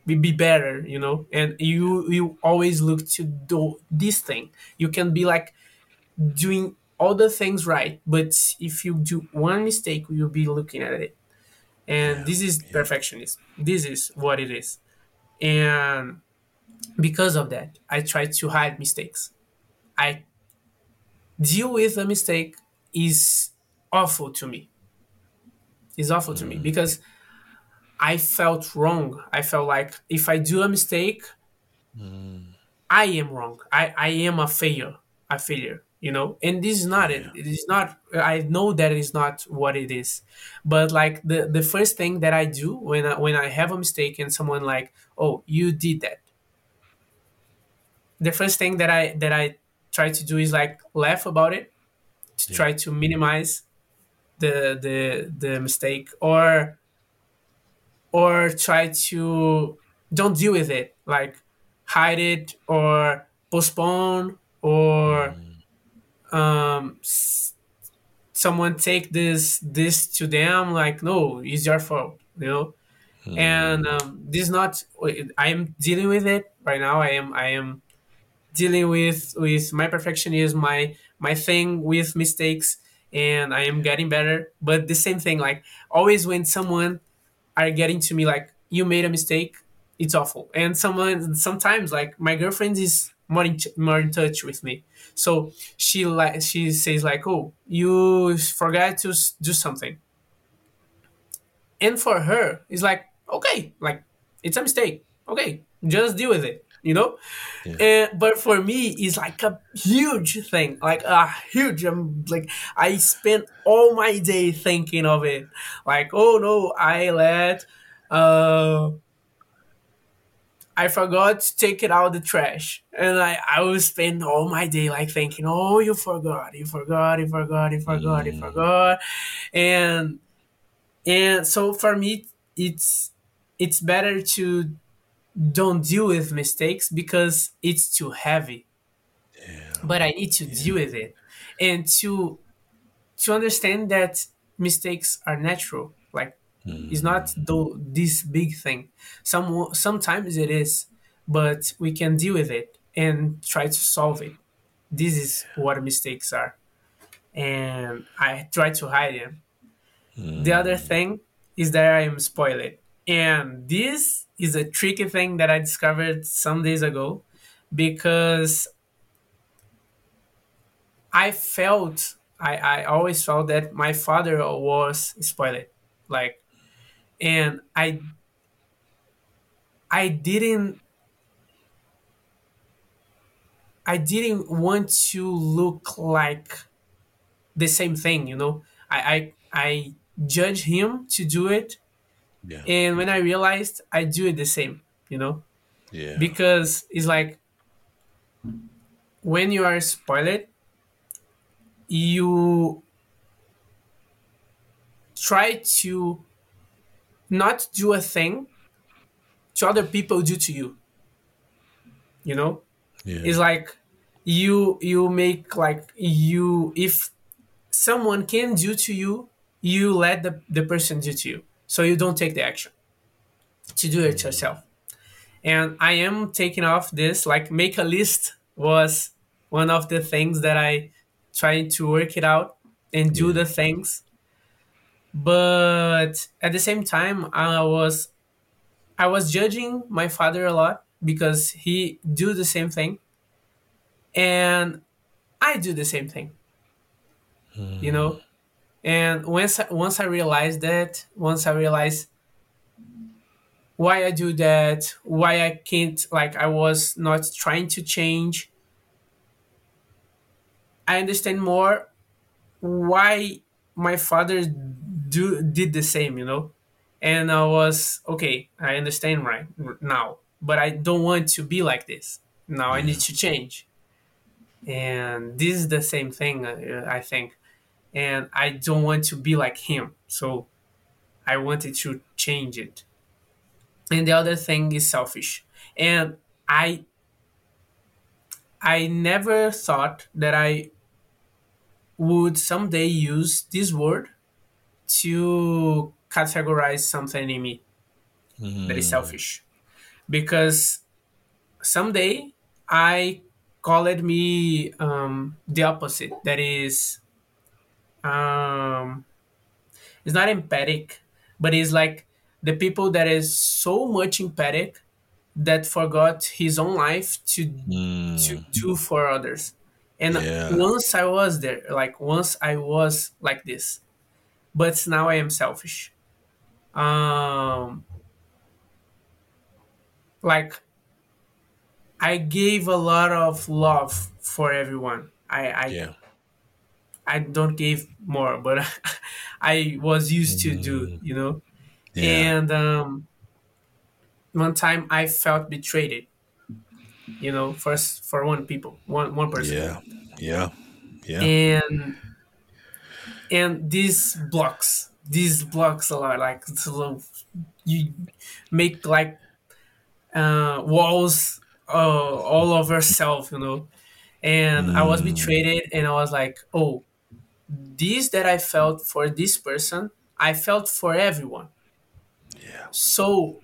be better you know? And you you always look to do this thing. You can be like doing all the things right but if you do one mistake you'll be looking at it and Yeah. this is Yeah. perfectionism this is what it is and because of that i try to hide mistakes i deal with a mistake is awful to me is awful to me Mm. because i felt wrong i felt like if i do a mistake Mm. I am wrong. I, I am a failure, a failure, you know? And this is not it. It is not, I know that it is not what it is. But like the, the first thing that I do when I, when I have a mistake and someone like, oh, you did that. The first thing that I, that I try to do is like laugh about it to Yeah. try to minimize the, the, the mistake or, or try to don't deal with it. Like hide it or postpone or Mm. Um, s- someone take this this to them like no it's your fault you know? And Mm. um, this is not i am dealing with it right now. I am i am dealing with with my perfectionism my my thing with mistakes and i am getting better. But the same thing like always when someone are getting to me like you made a mistake it's awful. And someone sometimes like my girlfriend is more in, more in touch with me. So she like she says like oh you forgot to s- do something. And for her it's like okay like it's a mistake. Okay just deal with it you know? Yeah. and but for me it's like a huge thing like a huge i'm like i spent all my day thinking of it. Like oh no i let uh I forgot to take it out of the trash. And I, I will spend all my day like thinking, oh, you forgot, you forgot, you forgot, you forgot, you Mm. forgot. And and so for me it's it's better to don't deal with mistakes because it's too heavy. Yeah. But I need to deal with it. And to to understand that mistakes are natural. Like it's not Mm. though this big thing. Some sometimes it is, but we can deal with it and try to solve it. This is what mistakes are, and I try to hide them. The other Mm. thing is that I am spoiled, and this is a tricky thing that I discovered some days ago because I felt I, I always felt that my father was spoiled, like, and I I didn't I didn't want to look like the same thing, you know. I I, I judge him to do it, Yeah. and when I realized I do it the same, you know, Yeah. because it's like when you are spoiled, you try to not do a thing to other people do to you. You know, Yeah. it's like you you make like you if someone can do to you, you let the, the person do to you. So you don't take the action to do it yourself. And I am taking off this, like make a list was one of the things that I trying to work it out and do Yeah. the things. But at the same time I was I was judging my father a lot because he do the same thing. And I do the same thing. Mm. You know, and once once I realized that, once I realized why I do that, why I can't like I was not trying to change. I understand more why my father do did the same, you know? And I was okay, I understand right now, but I don't want to be like this. Now yeah. I need to change. And this is the same thing uh, I think. And I don't want to be like him. So I wanted to change it and the other thing is selfish and i i never thought that i would someday use this word to categorize something in me mm. that is hmm. selfish because someday i called me um, the opposite that is um, it's not empathic but it's like the people that is so much empathic that forgot his own life to mm. to do for others and yeah. once i was there like once i was like this but now i am selfish um like i gave a lot of love for everyone i i yeah. i don't give more but i was used to do mm. you know yeah. And um, one time I felt betrayed. You know, first for one people, one one person. Yeah, yeah, yeah. And and these blocks, these blocks a lot. Like you make like uh, walls uh, all over self, you know. And mm. I was betrayed, and I was like, oh, this that I felt for this person, I felt for everyone Yeah. so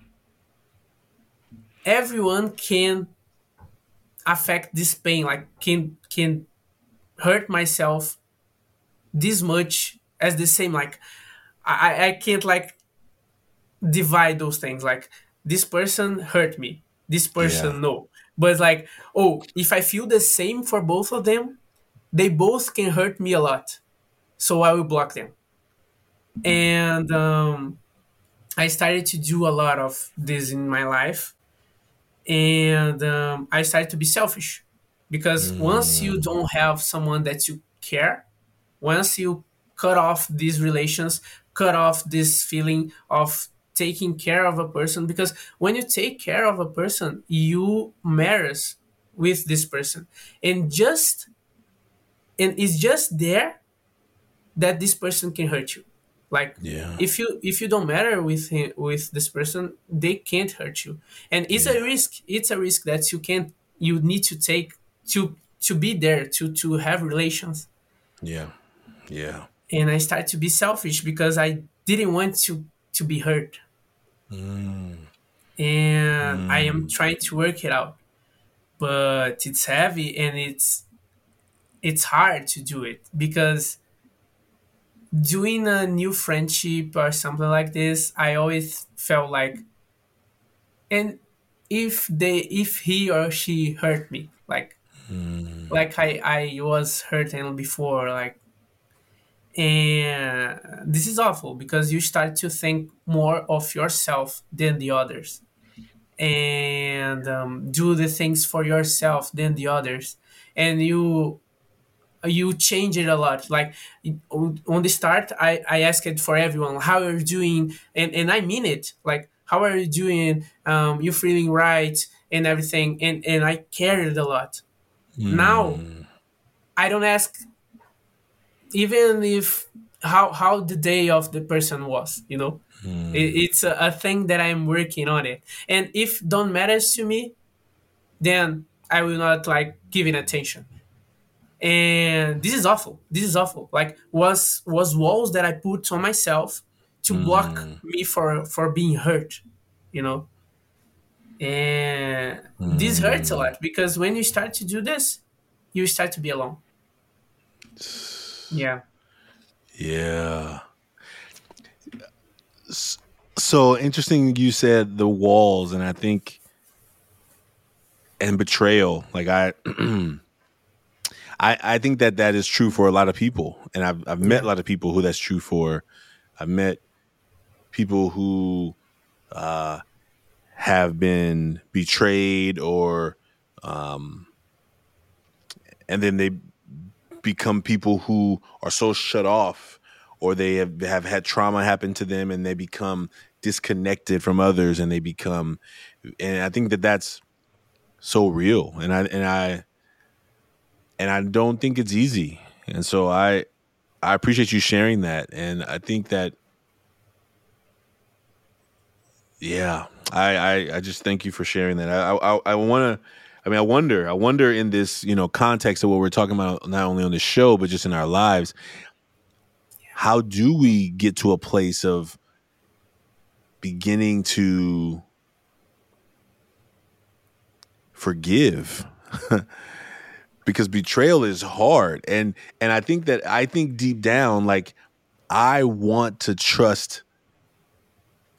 everyone can affect this pain, like can can hurt myself this much as the same. Like I, I can't like divide those things. Like this person hurt me, this person yeah. no. But like, oh, if I feel the same for both of them, they both can hurt me a lot. So I will block them. And um I started to do a lot of this in my life, and um, I started to be selfish because mm. once you don't have someone that you care, once you cut off these relations, cut off this feeling of taking care of a person, because when you take care of a person, you matters with this person, and just and it's just there that this person can hurt you. Like yeah. if you if you don't matter with him, with this person they can't hurt you. And it's yeah. a risk. It's a risk that you can't you need to take to to be there to to have relations. Yeah yeah and i started to be selfish because i didn't want to to be hurt mm. and mm. i am mm. trying to work it out but it's heavy and it's it's hard to do it because doing a new friendship or something like this, I always felt like, and if they, if he or she hurt me, like, mm. like I, I was hurting before, like, and this is awful because you start to think more of yourself than the others. And um, do the things for yourself than the others. And you you change it a lot. Like on the start i i asked for everyone how are you doing? And and i mean it. Like how are you doing? Um you feeling right? And everything. And and i cared a lot. Mm. now i don't ask even if how how the day of the person was you know? Mm. it, it's a, a thing that i'm working on it. And if don't matters to me then i will not like giving attention. And this is awful. This is awful. Like was was walls that i put on myself to mm. block me for for being hurt you know? And mm. this hurts a lot because when you start to do this you start to be alone yeah yeah so interesting you said the walls and i think and betrayal like i I, I think that that is true for a lot of people, and I've I've met a lot of people who that's true for. I've met people who uh, have been betrayed or um, and then they become people who are so shut off or they have, have had trauma happen to them and they become disconnected from others and they become and i think that that's so real. And i and i and i don't think it's easy. And so i i appreciate you sharing that. And i think that yeah i i, I just thank you for sharing that. I i, I want to I mean, I wonder, I wonder in this, you know, context of what we're talking about, not only on the show, but just in our lives, how do we get to a place of beginning to forgive? because betrayal is hard. And and I think that I think deep down, like I want to trust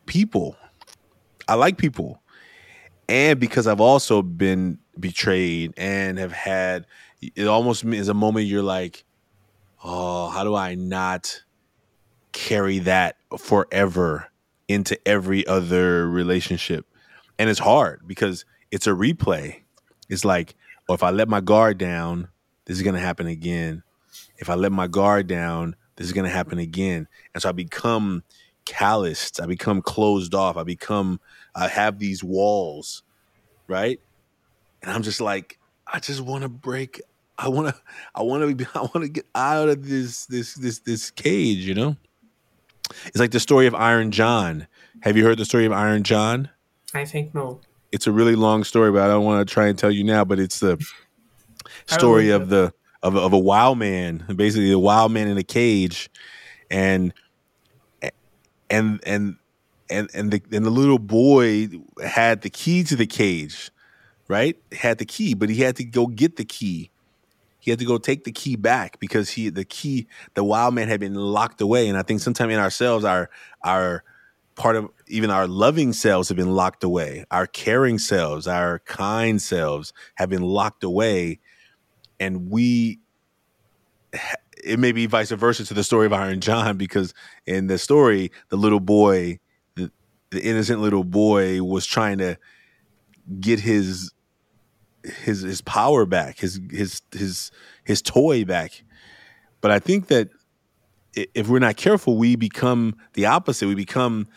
people. I like people. And because I've also been betrayed and have had it almost is a moment you're like, oh, how do I not carry that forever into every other relationship? And it's hard because it's a replay. It's like, oh, if I let my guard down, this is going to happen again. If I let my guard down, this is going to happen again. And so I become calloused. I become closed off. I become, I have these walls, right? And I'm just like, I just want to break. I want to. I want to. be. I want to get out of this this this this cage. You know. It's like the story of Iron John. Have you heard the story of Iron John? I think no. It's a really long story, but I don't want to try and tell you now. But it's the story of the of, of a wild man, basically a wild man in a cage, and and and and and the and the little boy had the key to the cage right? Had the key, but he had to go get the key. He had to go take the key back because he the key the wild man had been locked away. And I think sometimes in ourselves, our our part of even our loving selves have been locked away. Our caring selves, our kind selves have been locked away, and we. It may be vice versa to the story of Iron John because in the story, the little boy, the, the innocent little boy, was trying to get his his his power back, his his his his toy back. But I think that if we're not careful, we become the opposite. We become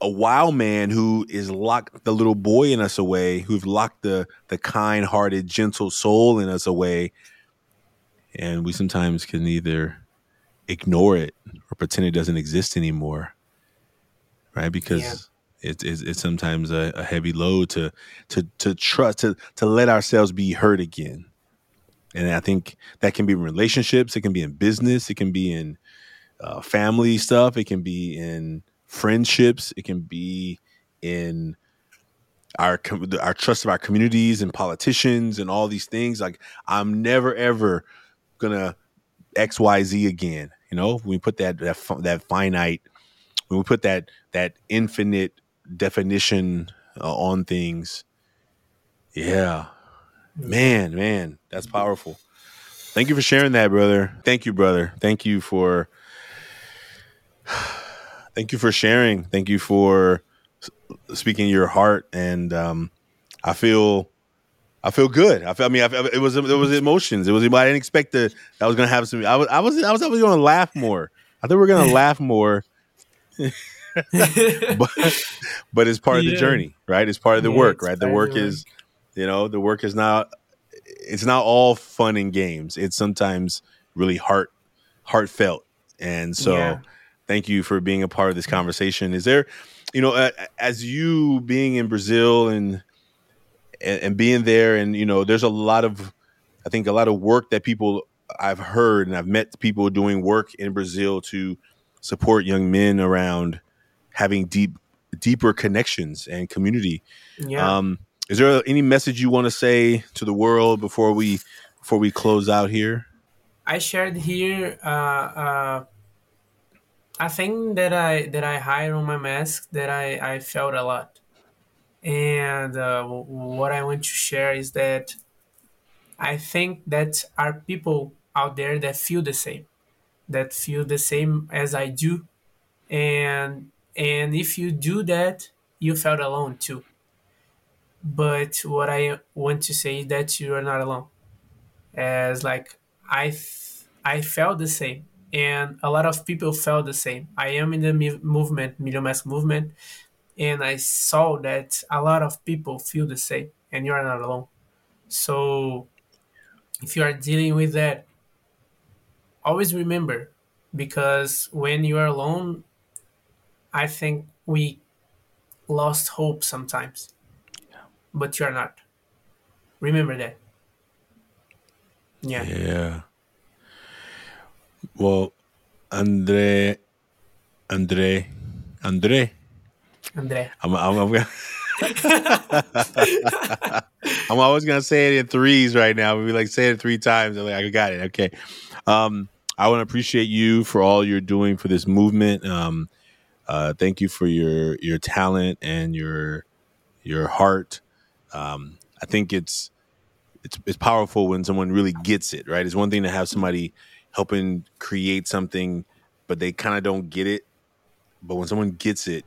a wild man who is locked the little boy in us away, who've locked the the kind hearted, gentle soul in us away. And we sometimes can either ignore it or pretend it doesn't exist anymore. Right? Because it's, it's, it's sometimes a, a, heavy load to to to trust to to let ourselves be hurt again. And i think that can be in relationships it can be in business it can be in uh, family stuff it can be in friendships it can be in our our trust of our communities and politicians and all these things. Like i'm never ever gonna xyz again. You know we put that that, that finite when we put that that infinite definition uh, on things. Yeah. Man, man, that's powerful. Thank you for sharing that, brother. Thank you, brother. Thank you for thank you for sharing. Thank you for speaking your heart and um I feel I feel good. I feel. I mean, I it was it was emotions. It was. I didn't expect that I was gonna have some. I was. I was. I was. I was going to laugh more. I thought we were gonna laugh more. but but it's part of the journey, right? It's part of the yeah, work, right? The work is, you know, the work is not it's not all fun and games. It's sometimes really heart heartfelt. And so yeah. thank you for being a part of this conversation. Is there, you know, uh, as you being in Brazil and, and and being there and you know, there's a lot of I think a lot of work that people I've heard and I've met people doing work in Brazil to support young men around having deep deeper connections and community. Yeah. Um, is there any message you want to say to the world before we before we close out here? I shared here uh, uh, a thing that I that I hide on my mask that I, I felt a lot, and uh, what I want to share is that I think that are people out there that feel the same, that feel the same as I do, and and if you do that, you felt alone too. But what I want to say is that you are not alone. As like i i felt the same, and a lot of people felt the same. I am in the movement, Million Mask movement, and I saw that a lot of people feel the same, and you are not alone. So if you are dealing with that, always remember because when you are alone, I think we lost hope sometimes, but you are not. Remember that. Yeah. Yeah. Well, Andre, Andre, Andre. Andre. I'm, I'm, I'm, gonna- I'm always gonna say it in threes right now. We like say it three times. I'm like, I got it. Okay. Um, I want to appreciate you for all you're doing for this movement. Um, uh, thank you for your your talent and your your heart. Um, I think it's it's it's powerful when someone really gets it. Right? It's one thing to have somebody helping create something, but they kind of don't get it. But when someone gets it,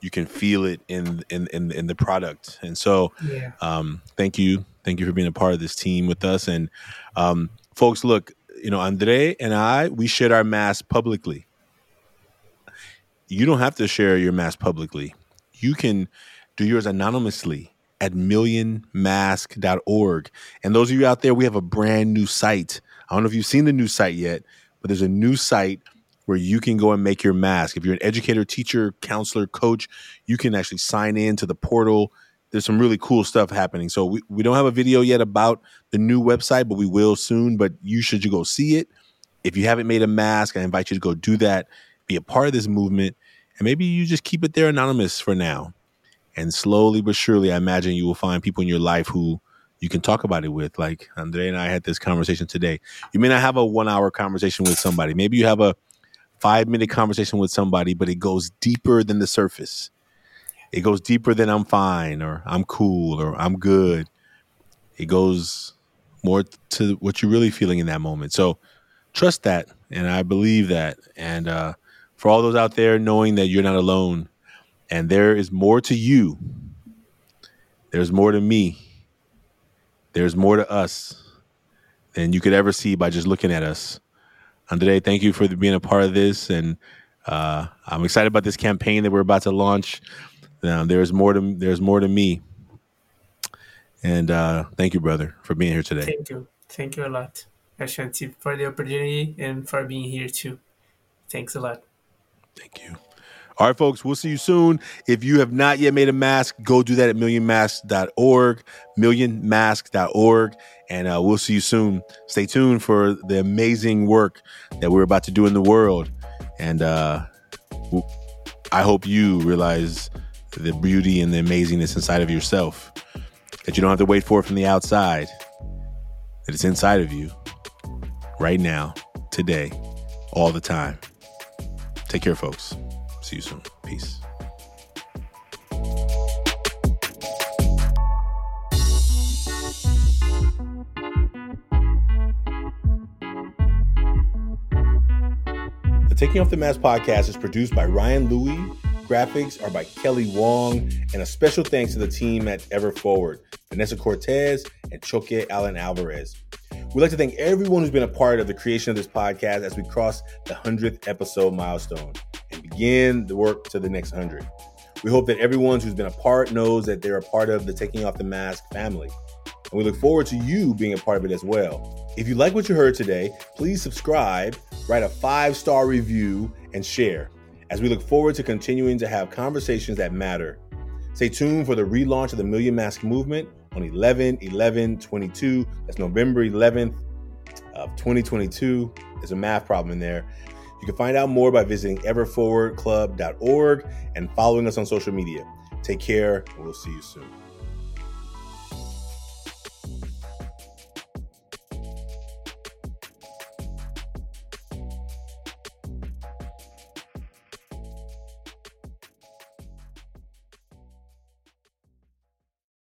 you can feel it in in in, in the product. And so, Yeah. um, thank you, thank you for being a part of this team with us. And um, folks, look, you know, Andre and I, we shared our mask publicly. You don't have to share your mask publicly. You can do yours anonymously at millionmask.org. And those of you out there, we have a brand new site. I don't know if you've seen the new site yet, but there's a new site where you can go and make your mask. If you're an educator, teacher, counselor, coach, you can actually sign in to the portal. There's some really cool stuff happening. So we, we don't have a video yet about the new website, but we will soon. But you should you go see it. If you haven't made a mask, I invite you to go do that. Be a part of this movement. And maybe you just keep it there anonymous for now. And slowly but surely, I imagine you will find people in your life who you can talk about it with. Like Andre and I had this conversation today. You may not have a one hour conversation with somebody. Maybe you have a five minute conversation with somebody, but it goes deeper than the surface. It goes deeper than I'm fine or I'm cool or I'm good. It goes more to what you're really feeling in that moment. So trust that. And I believe that. And uh, for all those out there, knowing that you're not alone and there is more to you, there's more to me, there's more to us than you could ever see by just looking at us. Andre, thank you for being a part of this, and uh, I'm excited about this campaign that we're about to launch. Um, there's more to there's more to me, and uh, thank you, brother, for being here today. Thank you. Thank you a lot, Ashanti, for the opportunity and for being here too. Thanks a lot. Thank you. All right, folks, we'll see you soon. If you have not yet made a mask, go do that at millionmask.org, millionmask.org, and uh, we'll see you soon. Stay tuned for the amazing work that we're about to do in the world. And uh, I hope you realize the beauty and the amazingness inside of yourself, that you don't have to wait for it from the outside, that it's inside of you right now, today, all the time. Take care, folks. See you soon. Peace. The Taking Off the Mask podcast is produced by Ryan Louie. Graphics are by Kelly Wong. And a special thanks to the team at Ever Forward, Vanessa Cortez and Choke Allen Alvarez. We'd like to thank everyone who's been a part of the creation of this podcast as we cross the 100th episode milestone and begin the work to the next 100. We hope that everyone who's been a part knows that they're a part of the Taking Off the Mask family. And we look forward to you being a part of it as well. If you like what you heard today, please subscribe, write a five star review, and share as we look forward to continuing to have conversations that matter. Stay tuned for the relaunch of the Million Mask Movement on 11 11 22. That's November 11th of 2022. There's a math problem in there. You can find out more by visiting everforwardclub.org and following us on social media. Take care, and we'll see you soon.